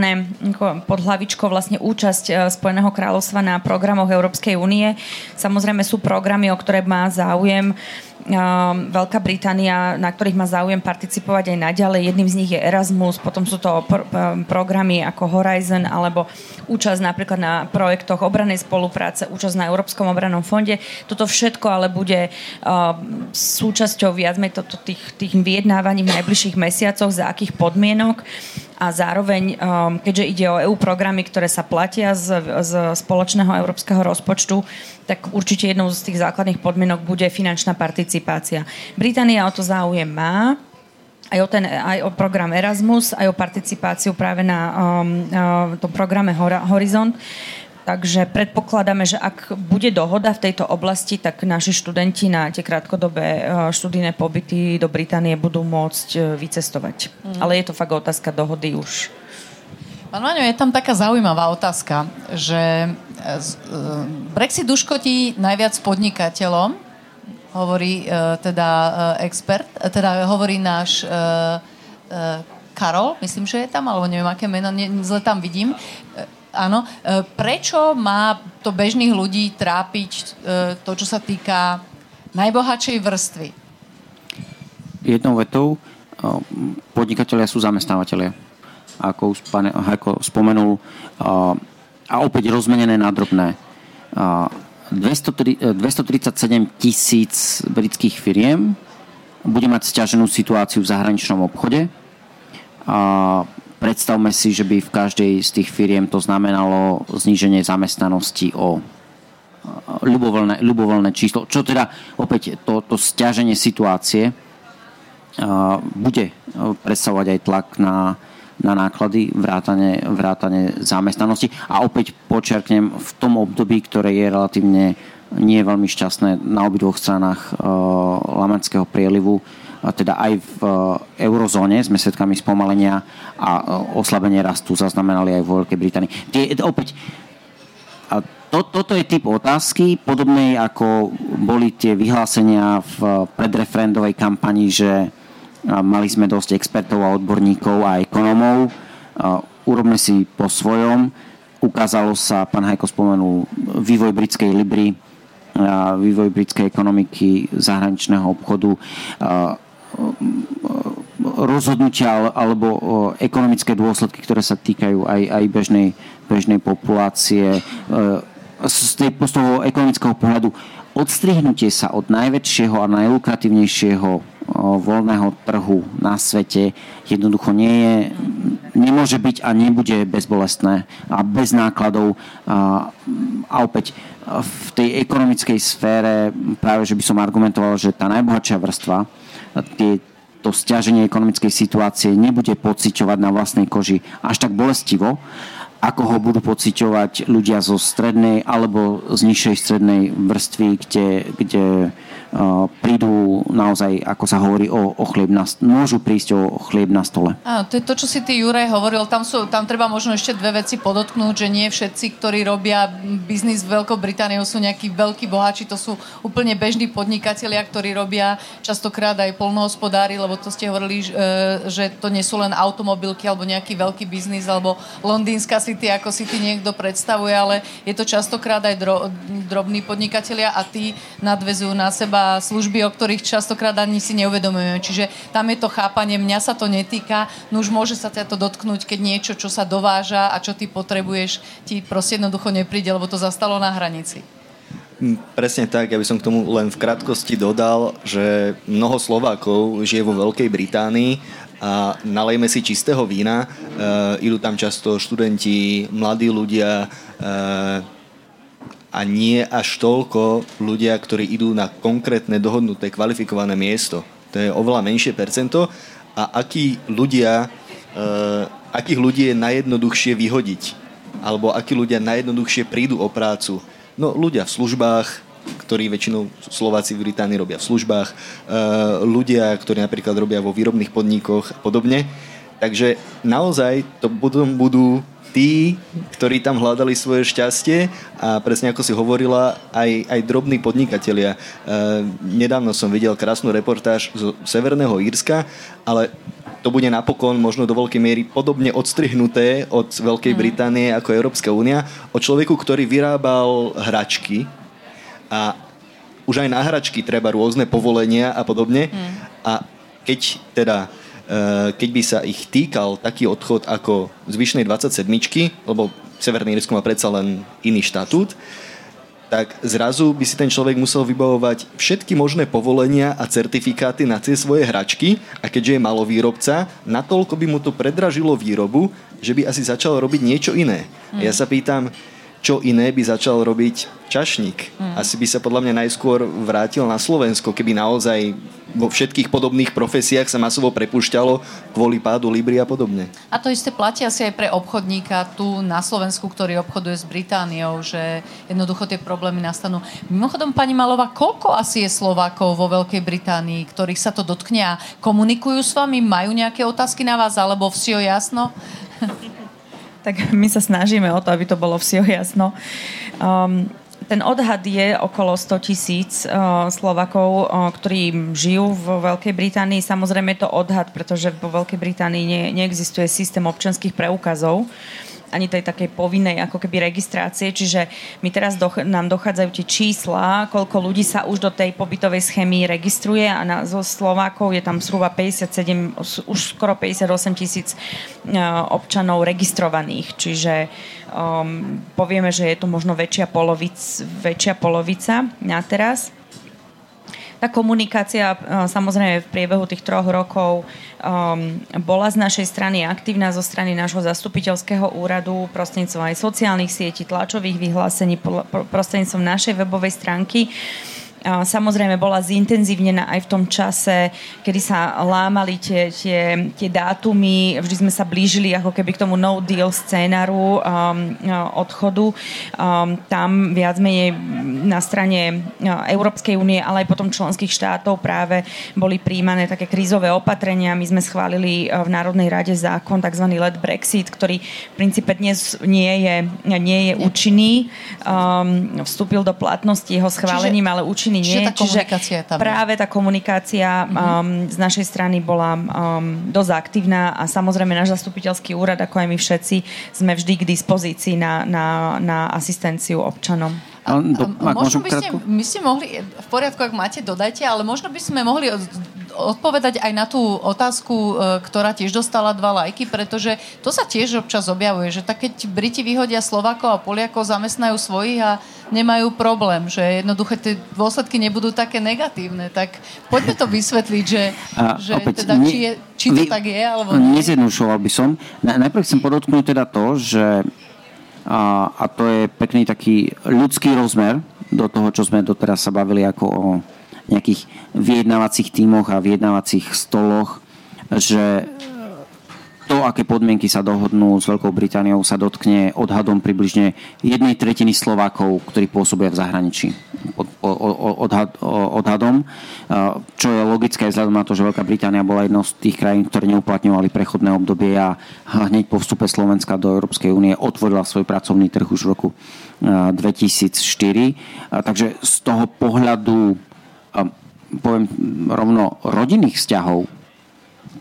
pod hlavičkou vlastne účasť účasť e, Spojeného kráľovstva na programoch Európskej únie. Samozrejme sú programy, o ktoré má záujem Veľká Británia, na ktorých má záujem participovať aj naďalej. Jedným z nich je Erasmus, potom sú to pro- programy ako Horizon alebo účasť napríklad na projektoch obranej spolupráce, účasť na Európskom obrannom fonde. Toto všetko ale bude uh, súčasťou viac tých, tých vyjednávaní v najbližších mesiacoch, za akých podmienok a zároveň, keďže ide o EU programy, ktoré sa platia z, z spoločného európskeho rozpočtu, tak určite jednou z tých základných podmienok bude finančná participácia. Británia o to záujem má, aj o, ten, aj o program Erasmus, aj o participáciu práve na um, uh, tom programe Horizont. Takže predpokladáme, že ak bude dohoda v tejto oblasti, tak naši študenti na tie krátkodobé uh, študijné pobyty do Británie budú môcť uh, vycestovať. Mm. Ale je to fakt otázka dohody už. Pán Maňo, je tam taká zaujímavá otázka, že Brexit uškotí najviac podnikateľom, hovorí uh, teda uh, expert, teda hovorí náš Karol, myslím, že je tam, alebo neviem, aké meno, zle tam vidím. Áno. Prečo má to bežných ľudí trápiť to, čo sa týka najbohatšej vrstvy? Jednou vetou, podnikatelia sú zamestnávateľia ako, spane, ako spomenul, a opäť rozmenené na drobné. 237 tisíc britských firiem bude mať stiaženú situáciu v zahraničnom obchode. Predstavme si, že by v každej z tých firiem to znamenalo zníženie zamestnanosti o ľubovoľné, ľubovoľné číslo. Čo teda opäť to, to stiaženie situácie bude predstavovať aj tlak na, na náklady vrátane, vrátane zamestnanosti. A opäť počerknem, v tom období, ktoré je relatívne nie veľmi šťastné na obidvoch stranách uh, Lamanského prielivu, a teda aj v uh, eurozóne sme svedkami spomalenia a uh, oslabenie rastu zaznamenali aj vo Veľkej Británii. Tie, opäť, a to, toto je typ otázky, podobnej ako boli tie vyhlásenia v predreferendovej kampani, že Mali sme dosť expertov a odborníkov a ekonomov. Urobme si po svojom. Ukázalo sa, pán Hajko spomenul, vývoj britskej Libry, vývoj britskej ekonomiky, zahraničného obchodu, rozhodnutia alebo ekonomické dôsledky, ktoré sa týkajú aj, aj bežnej, bežnej populácie. Z, tej, z toho ekonomického pohľadu odstrihnutie sa od najväčšieho a najlukratívnejšieho voľného trhu na svete jednoducho nie je, nemôže byť a nebude bezbolestné a bez nákladov. A, a opäť v tej ekonomickej sfére práve, že by som argumentoval, že tá najbohatšia vrstva tie, to stiaženie ekonomickej situácie nebude pociťovať na vlastnej koži až tak bolestivo, ako ho budú pociťovať ľudia zo strednej alebo z nižšej strednej vrstvy, kde, kde prídu naozaj, ako sa hovorí, o, o chlieb na, môžu prísť o, o chlieb na stole. Áno, to je to, čo si ty Juraj hovoril. Tam, sú, tam treba možno ešte dve veci podotknúť, že nie všetci, ktorí robia biznis v Veľkou Britániou sú nejakí veľkí boháči, to sú úplne bežní podnikatelia, ktorí robia častokrát aj polnohospodári, lebo to ste hovorili, e, že to nie sú len automobilky alebo nejaký veľký biznis alebo londýnska city, ako si ty niekto predstavuje, ale je to častokrát aj dro, drobní podnikatelia a tí nadvezujú na seba služby, o ktorých častokrát ani si neuvedomujeme. Čiže tam je to chápanie, mňa sa to netýka, no už môže sa ťa to dotknúť, keď niečo, čo sa dováža a čo ty potrebuješ, ti proste jednoducho nepríde, lebo to zastalo na hranici. Hm, presne tak, ja by som k tomu len v krátkosti dodal, že mnoho Slovákov žije vo Veľkej Británii a nalejme si čistého vína. E, idú tam často študenti, mladí ľudia e, a nie až toľko ľudia, ktorí idú na konkrétne dohodnuté kvalifikované miesto. To je oveľa menšie percento a akí ľudia, e, akých ľudí je najjednoduchšie vyhodiť alebo akí ľudia najjednoduchšie prídu o prácu No ľudia v službách, ktorí väčšinou Slováci v Británii robia v službách, e, ľudia, ktorí napríklad robia vo výrobných podnikoch a podobne. Takže naozaj to budú, budú tí, ktorí tam hľadali svoje šťastie a presne ako si hovorila, aj, aj drobní podnikatelia. E, nedávno som videl krásnu reportáž z Severného Írska, ale to bude napokon možno do veľkej miery podobne odstrihnuté od Veľkej mm. Británie ako Európska únia, o človeku, ktorý vyrábal hračky a už aj na hračky treba rôzne povolenia a podobne. Mm. A keď teda keď by sa ich týkal taký odchod ako zvyšnej 27, lebo Severný Irsko má predsa len iný štatút, tak zrazu by si ten človek musel vybavovať všetky možné povolenia a certifikáty na tie svoje hračky a keďže je malovýrobca, natoľko by mu to predražilo výrobu, že by asi začal robiť niečo iné. Mm. Ja sa pýtam, čo iné by začal robiť čašník. Mm. Asi by sa podľa mňa najskôr vrátil na Slovensko, keby naozaj vo všetkých podobných profesiách sa masovo prepušťalo kvôli pádu Libry a podobne. A to isté platí asi aj pre obchodníka tu na Slovensku, ktorý obchoduje s Britániou, že jednoducho tie problémy nastanú. Mimochodom, pani Malová, koľko asi je Slovákov vo Veľkej Británii, ktorých sa to dotkne a komunikujú s vami, majú nejaké otázky na vás, alebo vsio jasno? Tak my sa snažíme o to, aby to bolo vsio jasno. Um, ten odhad je okolo 100 tisíc uh, Slovakov, uh, ktorí žijú v Veľkej Británii. Samozrejme je to odhad, pretože vo Veľkej Británii ne, neexistuje systém občanských preukazov. Uh, ani tej takej povinnej ako keby registrácie, čiže my teraz doch, nám dochádzajú tie čísla, koľko ľudí sa už do tej pobytovej schémy registruje a na, zo Slovákov je tam zhruba 57, už skoro 58 tisíc uh, občanov registrovaných, čiže um, povieme, že je to možno väčšia, polovic, väčšia polovica na teraz. Tá komunikácia uh, samozrejme v priebehu tých troch rokov um, bola z našej strany aktívna zo strany nášho zastupiteľského úradu prostredníctvom aj sociálnych sietí, tlačových vyhlásení, prostredníctvom našej webovej stránky. Uh, samozrejme bola zintenzívnená aj v tom čase, kedy sa lámali tie, tie, tie dátumy, vždy sme sa blížili ako keby k tomu no deal scénaru um, odchodu. Um, tam viac menej na strane uh, Európskej únie, ale aj potom členských štátov práve boli príjmané také krízové opatrenia. My sme schválili uh, v Národnej rade zákon tzv. let Brexit, ktorý v princípe dnes nie je, nie je účinný. Um, vstúpil do platnosti jeho schválením, Čiže... ale účinný väčšiny nie. Čiže tá komunikácia Čiže tam práve tá komunikácia mhm. um, z našej strany bola um, dosť aktívna a samozrejme náš zastupiteľský úrad, ako aj my všetci, sme vždy k dispozícii na, na, na asistenciu občanom. A, a, možno by ste, my ste mohli, v poriadku, ak máte, dodajte, ale možno by sme mohli odpovedať aj na tú otázku, e, ktorá tiež dostala dva lajky, pretože to sa tiež občas objavuje, že tak keď Briti vyhodia Slovakov a Poliakov, zamestnajú svojich a nemajú problém, že jednoduché tie dôsledky nebudú také negatívne. Tak poďme to vysvetliť, že, a, že opäť, teda, ne, či, je, či to vy, tak je, alebo nie. Nezjednušoval by som. Najprv chcem podotknúť teda to, že a, a to je pekný taký ľudský rozmer do toho, čo sme doteraz sa bavili ako o nejakých vyjednávacích tímoch a vyjednávacích stoloch, že to, aké podmienky sa dohodnú s Veľkou Britániou, sa dotkne odhadom približne jednej tretiny Slovákov, ktorí pôsobia v zahraničí. Od, odhad, odhadom, čo je logické vzhľadom na to, že Veľká Británia bola jednou z tých krajín, ktoré neuplatňovali prechodné obdobie a hneď po vstupe Slovenska do Európskej únie otvorila svoj pracovný trh už v roku 2004. Takže z toho pohľadu poviem rovno rodinných vzťahov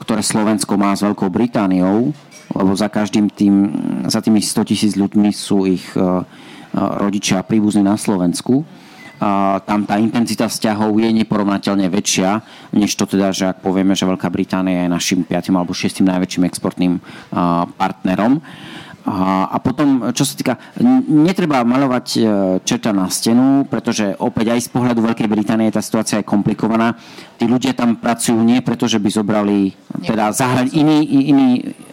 ktoré Slovensko má s Veľkou Britániou, lebo za každým tým, za tými 100 tisíc ľuďmi sú ich e, e, rodičia príbuzní na Slovensku. A tam tá intenzita vzťahov je neporovnateľne väčšia, než to teda, že ak povieme, že Veľká Británia je našim 5. alebo 6. najväčším exportným partnerom. A, a potom, čo sa týka, netreba maľovať e, čerta na stenu, pretože opäť aj z pohľadu Veľkej Británie tá situácia je komplikovaná. Tí ľudia tam pracujú nie preto, že by zobrali, teda zahrať iní, iní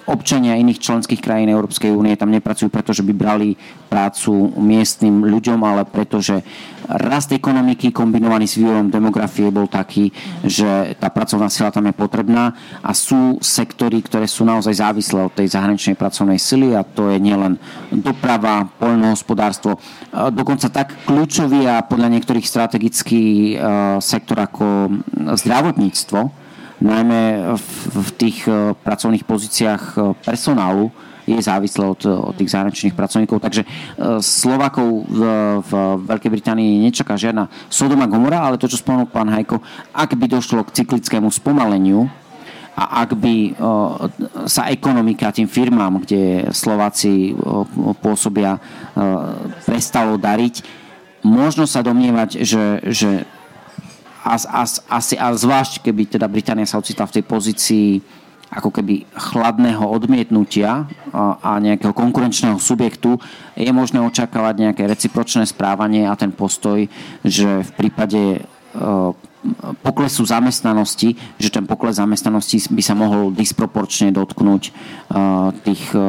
občania iných členských krajín Európskej únie tam nepracujú, pretože by brali prácu miestnym ľuďom, ale pretože rast ekonomiky kombinovaný s vývojom demografie bol taký, že tá pracovná sila tam je potrebná a sú sektory, ktoré sú naozaj závislé od tej zahraničnej pracovnej sily a to je nielen doprava, poľnohospodárstvo, dokonca tak kľúčový a podľa niektorých strategický e, sektor ako zdravotníctvo, najmä v, v tých e, pracovných pozíciách e, personálu je závislé od, od tých zahraničných pracovníkov. Takže Slovakov v, v Veľkej Británii nečaká žiadna Sodoma Gomora, ale to, čo spomenul pán Hajko, ak by došlo k cyklickému spomaleniu a ak by sa ekonomika tým firmám, kde Slováci pôsobia, prestalo dariť, možno sa domnievať, že, že a, a, asi, a zvlášť keby teda Británia sa ocitla v tej pozícii ako keby chladného odmietnutia a nejakého konkurenčného subjektu, je možné očakávať nejaké recipročné správanie a ten postoj, že v prípade e, poklesu zamestnanosti, že ten pokles zamestnanosti by sa mohol disproporčne dotknúť e, tých e,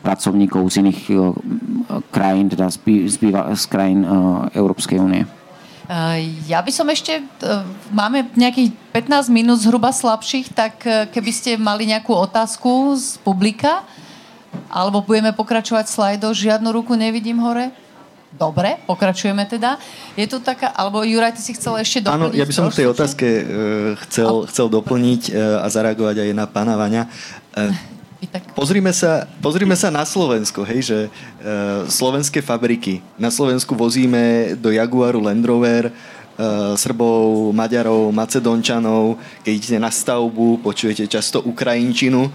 pracovníkov z iných krajín, teda z krajín Európskej únie. Ja by som ešte, eh, máme nejakých 15 minút zhruba slabších, tak eh, keby ste mali nejakú otázku z publika, alebo budeme pokračovať slajdov, žiadnu ruku nevidím hore. Dobre, pokračujeme teda. Je to taká, alebo Juraj, ty si chcel ešte doplniť? Áno, ja by som v tej otázke uh, chcel, chcel doplniť uh, a zareagovať aj na pána. Uh, Pozrime sa, pozrime sa na Slovensko, hej, že e, slovenské fabriky. Na Slovensku vozíme do Jaguaru Land Rover, e, Srbov, Maďarov, Macedončanov. Keď idete na stavbu, počujete často Ukrajinčinu.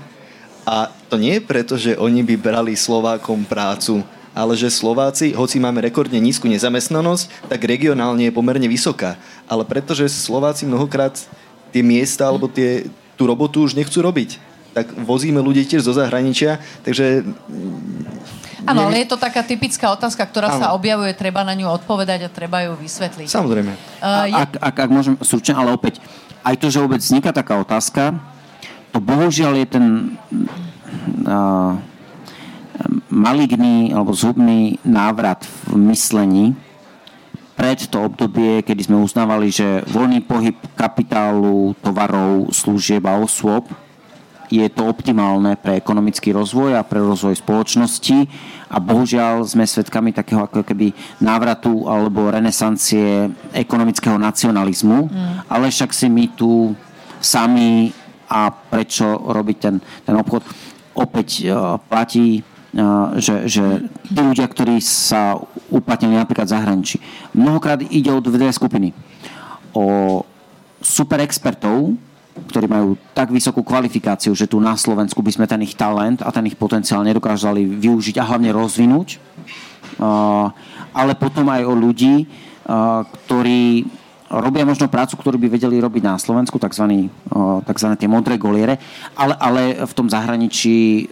A to nie je preto, že oni by brali Slovákom prácu, ale že Slováci, hoci máme rekordne nízku nezamestnanosť, tak regionálne je pomerne vysoká. Ale pretože Slováci mnohokrát tie miesta alebo tie, tú robotu už nechcú robiť tak vozíme ľudí tiež zo zahraničia, takže... Áno, ale je to taká typická otázka, ktorá ano. sa objavuje, treba na ňu odpovedať a treba ju vysvetliť. Samozrejme. Uh, je... ak, ak, ak môžem súčne, ale opäť, aj to, že vôbec vzniká taká otázka, to bohužiaľ je ten uh, maligný alebo zhubný návrat v myslení pred to obdobie, kedy sme uznávali, že voľný pohyb kapitálu, tovarov, služieb a osôb je to optimálne pre ekonomický rozvoj a pre rozvoj spoločnosti a bohužiaľ sme svedkami takého ako keby návratu alebo renesancie ekonomického nacionalizmu, mm. ale však si my tu sami a prečo robiť ten, ten obchod opäť uh, platí uh, že, že tí ľudia, ktorí sa uplatnili napríklad v zahraničí. Mnohokrát ide o dve skupiny. O super expertov, ktorí majú tak vysokú kvalifikáciu, že tu na Slovensku by sme ten ich talent a ten ich potenciál nedokázali využiť a hlavne rozvinúť. Ale potom aj o ľudí, ktorí robia možno prácu, ktorú by vedeli robiť na Slovensku, tzv. tzv. tie modré goliere, ale, ale v tom zahraničí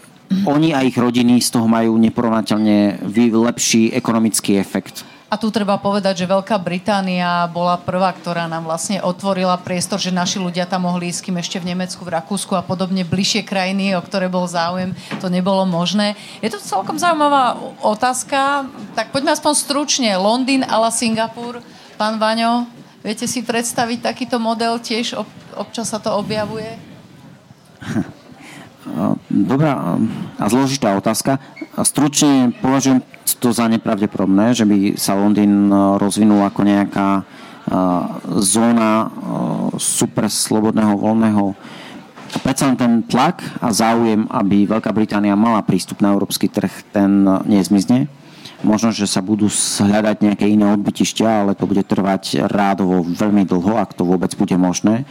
oni a ich rodiny z toho majú neporovnateľne lepší ekonomický efekt. A tu treba povedať, že Veľká Británia bola prvá, ktorá nám vlastne otvorila priestor, že naši ľudia tam mohli ísť, kým ešte v Nemecku, v Rakúsku a podobne bližšie krajiny, o ktoré bol záujem, to nebolo možné. Je to celkom zaujímavá otázka, tak poďme aspoň stručne. Londýn ala Singapur. Pán Vaňo, viete si predstaviť takýto model? Tiež ob, občas sa to objavuje? Dobrá a zložitá otázka. Stručne považujem to za nepravdepodobné, že by sa Londýn rozvinul ako nejaká zóna super slobodného, voľného predsa len ten tlak a záujem, aby Veľká Británia mala prístup na európsky trh, ten nezmizne. Možno, že sa budú hľadať nejaké iné odbytišťa, ale to bude trvať rádovo veľmi dlho, ak to vôbec bude možné.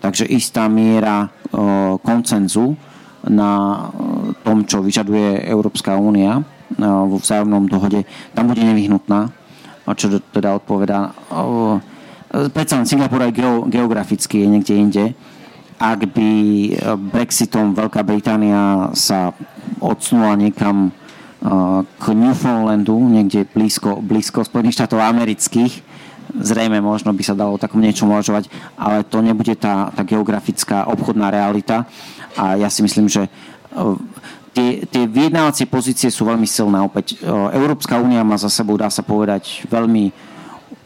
Takže istá miera koncenzu na tom, čo vyžaduje Európska únia vo vzájomnom dohode, tam bude nevyhnutná, čo teda odpovedá. Predsa len Singapur aj geograficky je niekde inde. Ak by Brexitom Veľká Británia sa odsunula niekam k Newfoundlandu, niekde blízko, blízko Spojených štátov amerických, zrejme možno by sa dalo takom niečo uvažovať, ale to nebude tá, tá geografická obchodná realita a ja si myslím, že tie, tie vyjednávacie pozície sú veľmi silné. Opäť e, Európska únia má za sebou, dá sa povedať, veľmi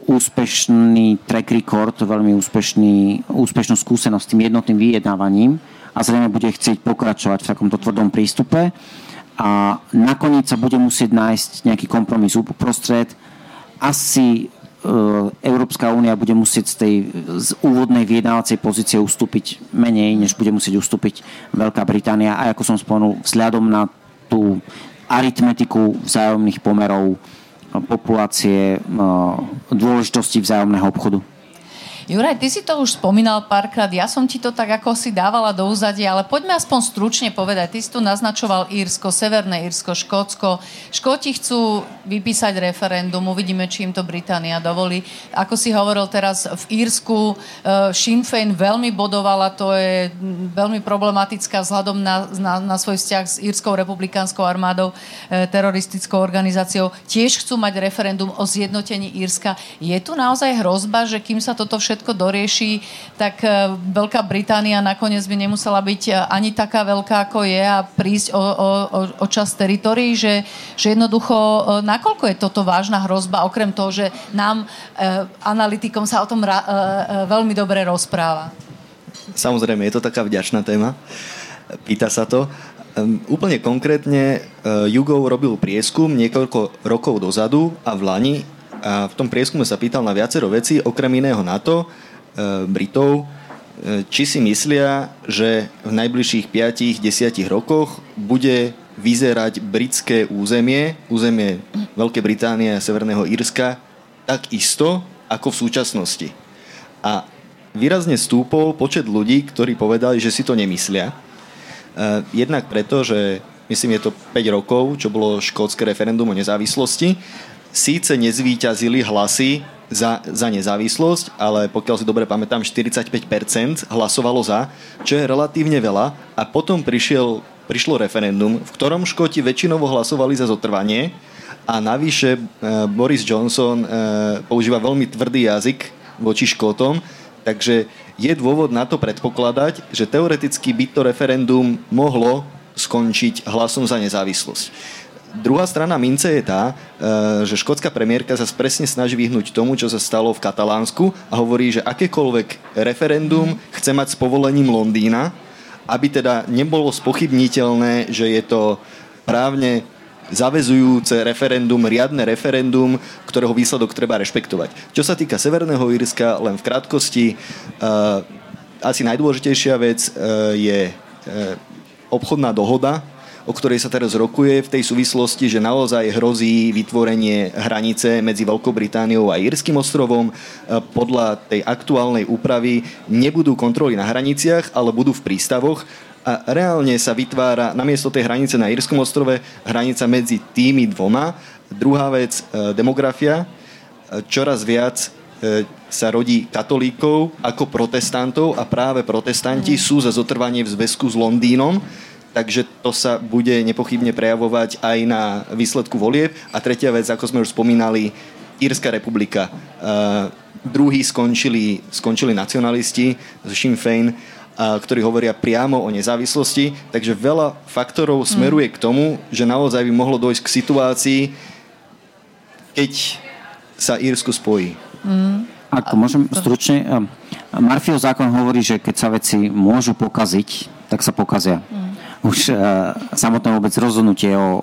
úspešný track record, veľmi úspešný, úspešnú skúsenosť s tým jednotným vyjednávaním a zrejme bude chcieť pokračovať v takomto tvrdom prístupe a nakoniec sa bude musieť nájsť nejaký kompromis uprostred. Asi Európska únia bude musieť z tej z úvodnej vyjednávacej pozície ustúpiť menej, než bude musieť ustúpiť Veľká Británia. A ako som spomenul, vzhľadom na tú aritmetiku vzájomných pomerov populácie, e, dôležitosti vzájomného obchodu. Juraj, ty si to už spomínal párkrát, ja som ti to tak ako si dávala do úzadia, ale poďme aspoň stručne povedať. Ty si tu naznačoval Írsko, Severné Írsko, Škótsko. Škóti chcú vypísať referendum, uvidíme, či im to Británia dovolí. Ako si hovoril teraz, v Írsku uh, Sinn Féin veľmi bodovala, to je veľmi problematická vzhľadom na, na, na svoj vzťah s Írskou republikánskou armádou, uh, teroristickou organizáciou. Tiež chcú mať referendum o zjednotení Írska. Je tu naozaj hrozba, že kým sa toto všetko všetko dorieši, tak e, Veľká Británia nakoniec by nemusela byť e, ani taká veľká, ako je a prísť o, o, o čas teritorií, že, že jednoducho, e, nakoľko je toto vážna hrozba, okrem toho, že nám, analytikom, sa o tom ra, veľmi dobre rozpráva. Samozrejme, je to taká vďačná téma. Pýta sa to. Úplne konkrétne Jugov robil prieskum niekoľko rokov dozadu a v Lani a v tom prieskume sa pýtal na viacero vecí, okrem iného na to, e, Britov, e, či si myslia, že v najbližších 5-10 rokoch bude vyzerať britské územie, územie Veľkej Británie a Severného Írska, tak isto ako v súčasnosti. A výrazne stúpol počet ľudí, ktorí povedali, že si to nemyslia. E, jednak preto, že myslím, je to 5 rokov, čo bolo škótske referendum o nezávislosti síce nezvýťazili hlasy za, za nezávislosť, ale pokiaľ si dobre pamätám, 45% hlasovalo za, čo je relatívne veľa. A potom prišiel, prišlo referendum, v ktorom Škoti väčšinovo hlasovali za zotrvanie a navyše e, Boris Johnson e, používa veľmi tvrdý jazyk voči Škótom, takže je dôvod na to predpokladať, že teoreticky by to referendum mohlo skončiť hlasom za nezávislosť. Druhá strana mince je tá, e, že škótska premiérka sa presne snaží vyhnúť tomu, čo sa stalo v Katalánsku a hovorí, že akékoľvek referendum chce mať s povolením Londýna, aby teda nebolo spochybniteľné, že je to právne zavezujúce referendum, riadne referendum, ktorého výsledok treba rešpektovať. Čo sa týka Severného Írska, len v krátkosti, uh, asi najdôležitejšia vec uh, je obchodná dohoda, o ktorej sa teraz rokuje v tej súvislosti, že naozaj hrozí vytvorenie hranice medzi Veľkou Britániou a Írským ostrovom. E, podľa tej aktuálnej úpravy nebudú kontroly na hraniciach, ale budú v prístavoch a reálne sa vytvára namiesto tej hranice na Írskom ostrove hranica medzi tými dvoma. Druhá vec, e, demografia. E, čoraz viac sa rodí katolíkov ako protestantov a práve protestanti sú za zotrvanie v zväzku s Londýnom takže to sa bude nepochybne prejavovať aj na výsledku volieb. A tretia vec, ako sme už spomínali, Írska republika. Uh, druhí skončili, skončili nacionalisti z Sinn Féin, uh, ktorí hovoria priamo o nezávislosti, takže veľa faktorov mm. smeruje k tomu, že naozaj by mohlo dojsť k situácii, keď sa Írsku spojí. Mm. Ako môžem stručne, Marfio zákon hovorí, že keď sa veci môžu pokaziť, tak sa pokazia. Mm. Už samotné vôbec rozhodnutie o,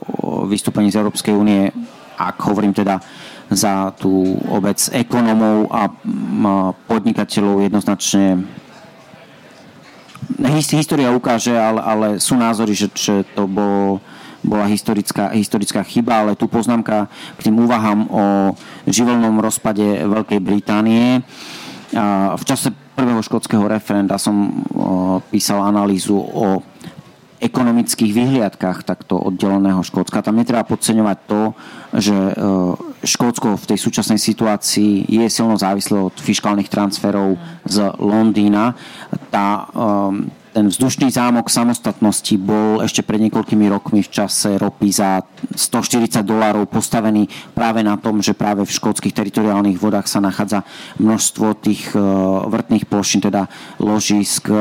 vystúpení z Európskej únie, ak hovorím teda za tú obec ekonomov a podnikateľov jednoznačne história ukáže, ale, ale sú názory, že, že to bolo, bola historická, historická chyba, ale tu poznámka k tým úvahám o živelnom rozpade Veľkej Británie. V čase prvého škótskeho referenda som písal analýzu o ekonomických vyhliadkách takto oddeleného Škótska. Tam netreba podceňovať to, že e, Škótsko v tej súčasnej situácii je silno závislé od fiskálnych transferov z Londýna. Tá, ten vzdušný zámok samostatnosti bol ešte pred niekoľkými rokmi v čase ropy za 140 dolárov postavený práve na tom, že práve v škótskych teritoriálnych vodách sa nachádza množstvo tých e, vrtných plošín, teda ložisk e,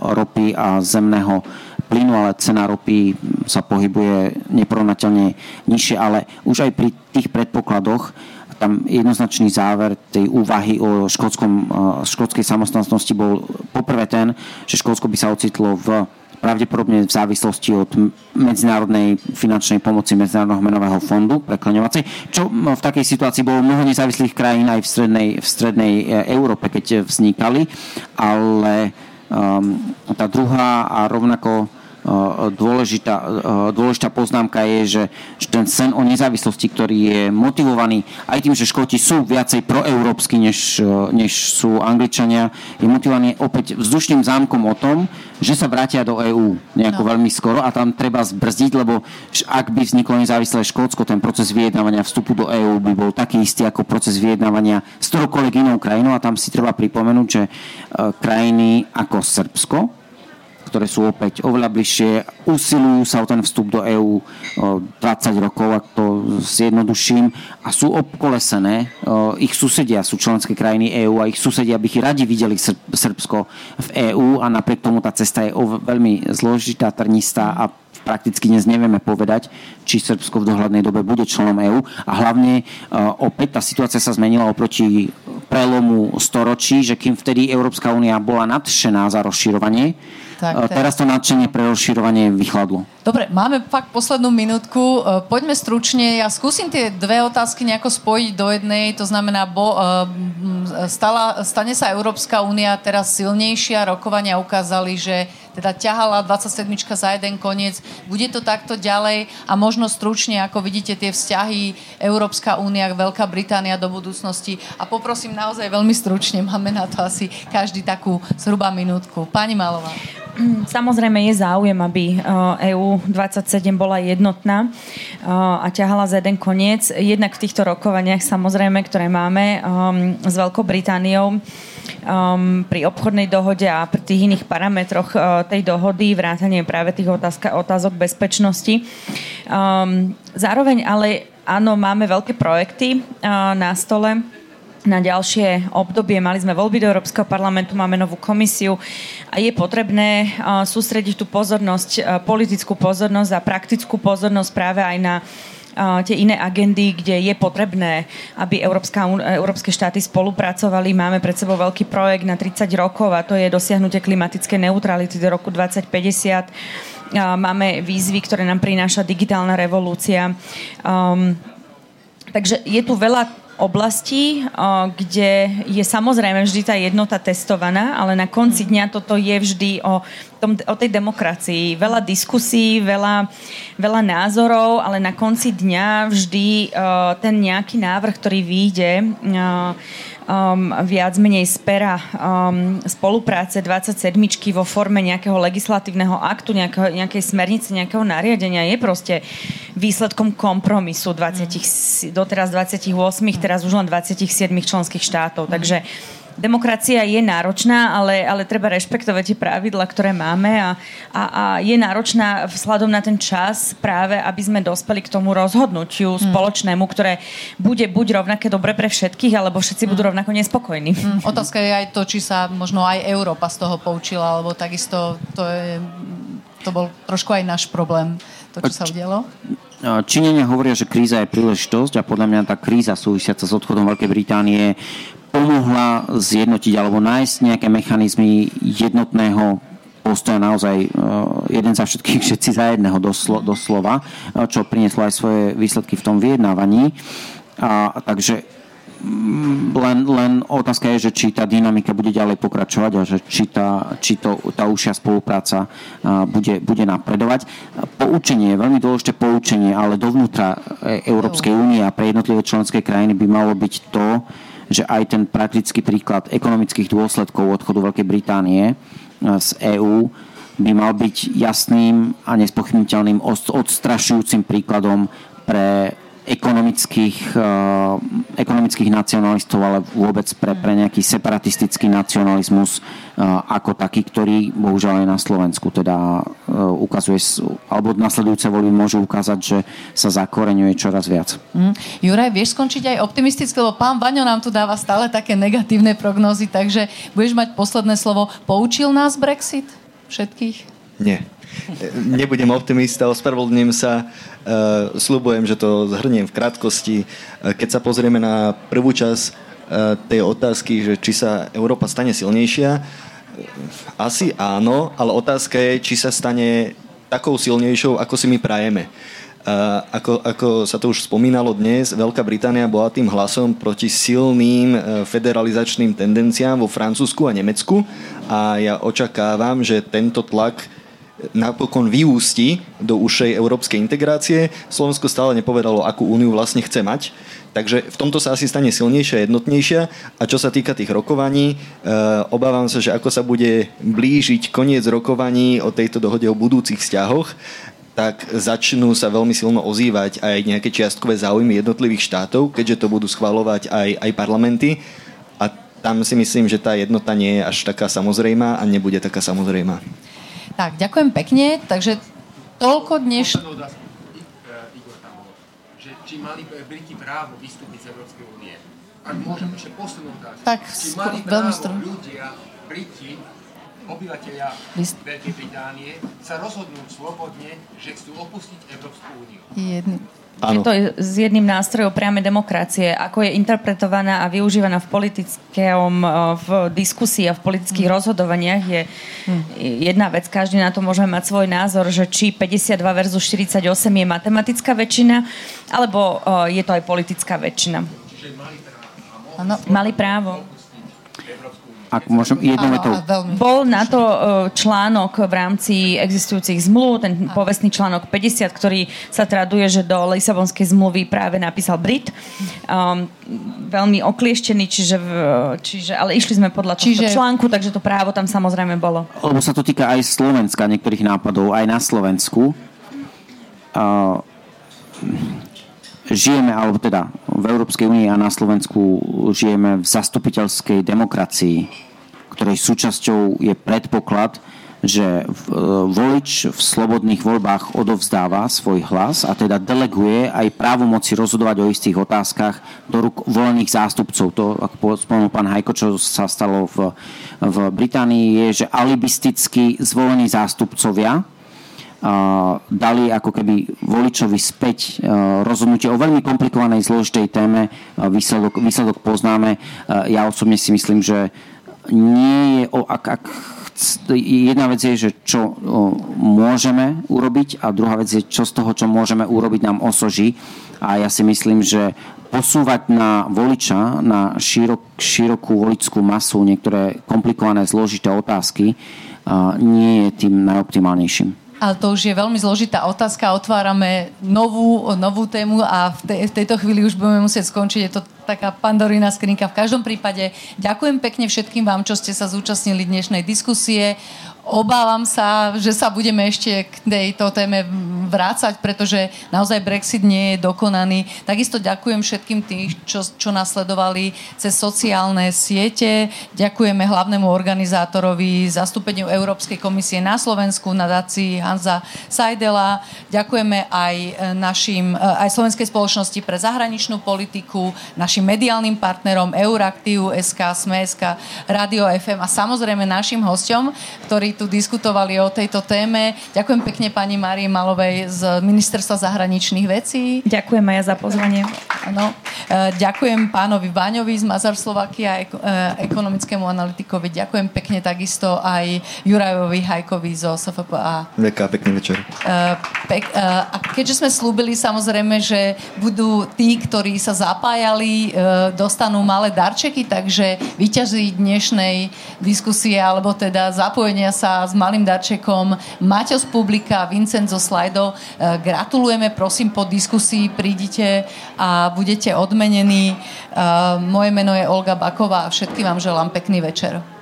ropy a zemného plynu, ale cena ropy sa pohybuje neporovnateľne nižšie, ale už aj pri tých predpokladoch tam jednoznačný záver tej úvahy o škótskom, eh, škótskej samostatnosti bol poprvé ten, že Škótsko by sa ocitlo v pravdepodobne v závislosti od medzinárodnej finančnej pomoci Medzinárodného menového fondu prekleňovacej, čo v takej situácii bolo mnoho nezávislých krajín aj v strednej, v strednej eh, Európe, keď vznikali, ale tá druhá a rovnako dôležitá, dôležitá poznámka je, že, že ten sen o nezávislosti, ktorý je motivovaný aj tým, že Škóti sú viacej proeurópsky, než, než sú Angličania, je motivovaný opäť vzdušným zámkom o tom, že sa vrátia do EÚ nejako no. veľmi skoro a tam treba zbrzdiť, lebo ak by vzniklo nezávislé Škótsko, ten proces vyjednávania vstupu do EÚ by bol taký istý ako proces vyjednávania s ktoroukoľvek inou krajinou a tam si treba pripomenúť, že krajiny ako Srbsko, ktoré sú opäť oveľa bližšie, usilujú sa o ten vstup do EÚ 20 rokov, ak to zjednoduším, a sú obkolesené. Ich susedia sú členské krajiny EÚ a ich susedia by ich radi videli Srbsko v EÚ a napriek tomu tá cesta je veľmi zložitá, trnistá a prakticky dnes nevieme povedať, či Srbsko v dohľadnej dobe bude členom EÚ a hlavne opäť tá situácia sa zmenila oproti prelomu storočí, že kým vtedy Európska únia bola nadšená za rozširovanie, tak, teraz to nadšenie pre rozširovanie vychladlo. Dobre, máme fakt poslednú minútku. E, poďme stručne. Ja skúsim tie dve otázky nejako spojiť do jednej. To znamená, bo, e, stala, stane sa Európska únia teraz silnejšia. Rokovania ukázali, že teda ťahala 27 za jeden koniec. Bude to takto ďalej a možno stručne, ako vidíte, tie vzťahy Európska únia, Veľká Británia do budúcnosti. A poprosím naozaj veľmi stručne, máme na to asi každý takú zhruba minútku. Pani Malová. Samozrejme je záujem, aby EU e 27 bola jednotná e, a ťahala za jeden koniec. Jednak v týchto rokovaniach samozrejme, ktoré máme um, s Veľkou Britániou, um, pri obchodnej dohode a pri tých iných parametroch uh, tej dohody, vrátanie práve tých otázka, otázok bezpečnosti. Um, zároveň ale áno, máme veľké projekty uh, na stole na ďalšie obdobie. Mali sme voľby do Európskeho parlamentu, máme novú komisiu a je potrebné sústrediť tú pozornosť, politickú pozornosť a praktickú pozornosť práve aj na tie iné agendy, kde je potrebné, aby Európska, európske štáty spolupracovali. Máme pred sebou veľký projekt na 30 rokov a to je dosiahnutie klimatickej neutrality do roku 2050. Máme výzvy, ktoré nám prináša digitálna revolúcia. Um, takže je tu veľa oblasti, kde je samozrejme vždy tá jednota testovaná, ale na konci mhm. dňa toto je vždy o, tom, o tej demokracii. Veľa diskusí, veľa, veľa názorov, ale na konci dňa vždy ten nejaký návrh, ktorý vyjde, um, viac menej z um, spolupráce 27 vo forme nejakého legislatívneho aktu, nejakého, nejakej smernice, nejakého nariadenia je proste výsledkom kompromisu 20, mm. doteraz 28, teraz už len 27 členských štátov. Takže demokracia je náročná, ale, ale treba rešpektovať tie pravidla, ktoré máme a, a, a je náročná vzhľadom na ten čas práve, aby sme dospeli k tomu rozhodnutiu hmm. spoločnému, ktoré bude buď rovnaké dobre pre všetkých, alebo všetci hmm. budú rovnako nespokojní. Hmm. Otázka je aj to, či sa možno aj Európa z toho poučila, alebo takisto to, je, to bol trošku aj náš problém, to, čo sa udialo. Číňania hovoria, že kríza je príležitosť a podľa mňa tá kríza súvisiaca s odchodom Veľkej Británie pomohla zjednotiť alebo nájsť nejaké mechanizmy jednotného postoja naozaj jeden za všetkých, všetci za jedného doslo, doslova, čo prinieslo aj svoje výsledky v tom vyjednávaní. A, takže Mm, len, len otázka je, že či tá dynamika bude ďalej pokračovať a že či tá, či to, tá užšia spolupráca bude, bude napredovať. Poučenie, veľmi dôležité poučenie, ale dovnútra e, Európskej únie a pre jednotlivé členské krajiny by malo byť to, že aj ten praktický príklad ekonomických dôsledkov odchodu Veľkej Británie e, z EÚ by mal byť jasným a nespochybniteľným odstrašujúcim príkladom pre ekonomických, uh, ekonomických nacionalistov, ale vôbec pre, pre nejaký separatistický nacionalizmus uh, ako taký, ktorý bohužiaľ aj na Slovensku teda uh, ukazuje, alebo nasledujúce voľby môžu ukázať, že sa zakoreňuje čoraz viac. Mm. Juraj, vieš skončiť aj optimisticky, lebo pán Vaňo nám tu dáva stále také negatívne prognózy, takže budeš mať posledné slovo. Poučil nás Brexit všetkých? Nie. Nebudem optimista, ospravedlňujem sa. Uh, slubujem, že to zhrniem v krátkosti. Uh, keď sa pozrieme na prvú časť uh, tej otázky, že či sa Európa stane silnejšia, asi áno, ale otázka je, či sa stane takou silnejšou, ako si my prajeme. Ako, ako sa to už spomínalo dnes, Veľká Británia bola tým hlasom proti silným federalizačným tendenciám vo Francúzsku a Nemecku a ja očakávam, že tento tlak napokon vyústi do ušej európskej integrácie. Slovensko stále nepovedalo, akú úniu vlastne chce mať. Takže v tomto sa asi stane silnejšia jednotnejšia. A čo sa týka tých rokovaní, e, obávam sa, že ako sa bude blížiť koniec rokovaní o tejto dohode o budúcich vzťahoch, tak začnú sa veľmi silno ozývať aj nejaké čiastkové záujmy jednotlivých štátov, keďže to budú schvalovať aj, aj parlamenty. A tam si myslím, že tá jednota nie je až taká samozrejmá a nebude taká samozrejmá. Tak, ďakujem pekne. Takže toľko dneš... Že či mali Briti právo vystúpiť z Európskej únie. Ak môžem ešte poslednú otázku. Tak, či mali právo ľudia, Briti, obyvateľia Veľkej Británie sa rozhodnúť slobodne, že chcú opustiť Európsku úniu. Jedný. Je to s jedným nástrojom priame demokracie, ako je interpretovaná a využívaná v politickom, eh, v diskusii a v politických mm. rozhodovaniach je mm. jedna vec. Každý na to môže mať svoj názor, že či 52 versus 48 je matematická väčšina, alebo eh, je to aj politická väčšina. Čiže mali právo. Mali právo. Ak môžem, jednou vetou. Bol na to e, článok v rámci existujúcich zmluv, ten povestný článok 50, ktorý sa traduje, že do Lisabonskej zmluvy práve napísal Brit. Um, veľmi oklieštený, čiže, čiže, ale išli sme podľa čiže... článku, takže to právo tam samozrejme bolo. Lebo sa to týka aj Slovenska, niektorých nápadov, aj na Slovensku. Uh, žijeme, alebo teda v Európskej únii a na Slovensku žijeme v zastupiteľskej demokracii, ktorej súčasťou je predpoklad, že e, volič v slobodných voľbách odovzdáva svoj hlas a teda deleguje aj právomoci rozhodovať o istých otázkach do rúk volených zástupcov. To, ako spomenul pán Hajko, čo sa stalo v, v Británii, je, že alibisticky zvolení zástupcovia dali ako keby voličovi späť rozhodnutie o veľmi komplikovanej, zložitej téme. Výsledok, výsledok poznáme. Ja osobne si myslím, že nie je, o, ak, ak jedna vec je, že čo môžeme urobiť a druhá vec je, čo z toho, čo môžeme urobiť, nám osoží. A ja si myslím, že posúvať na voliča, na širok, širokú voličskú masu niektoré komplikované, zložité otázky nie je tým najoptimálnejším. Ale to už je veľmi zložitá otázka. Otvárame novú, novú tému a v, te, v tejto chvíli už budeme musieť skončiť. Je to taká pandorína skrinka. V každom prípade ďakujem pekne všetkým vám, čo ste sa zúčastnili dnešnej diskusie. Obávam sa, že sa budeme ešte k tejto téme vrácať, pretože naozaj Brexit nie je dokonaný. Takisto ďakujem všetkým tým, čo, čo nasledovali cez sociálne siete. Ďakujeme hlavnému organizátorovi zastúpeniu Európskej komisie na Slovensku, nadácii Hanza Sajdela. Ďakujeme aj našim, aj Slovenskej spoločnosti pre zahraničnú politiku, našim mediálnym partnerom Euraktiv, SK, SME.sk, Radio FM a samozrejme našim hostom, ktorí tu diskutovali o tejto téme. Ďakujem pekne pani Marii Malovej z Ministerstva zahraničných vecí. Ďakujem aj za pozvanie. Ano. E, ďakujem pánovi Vaňovi z Mazar Slovakia, e, ekonomickému analytikovi. Ďakujem pekne takisto aj Jurajovi Hajkovi zo SFPA. Ďakujem, pekný večer. Pek, a keďže sme slúbili samozrejme, že budú tí, ktorí sa zapájali, dostanú malé darčeky, takže vyťazí dnešnej diskusie alebo teda zapojenia sa s malým darčekom Maťo z publika, Vincent zo Slido. Gratulujeme, prosím, po diskusii prídite a budete odmenení. Moje meno je Olga Baková a všetkým vám želám pekný večer.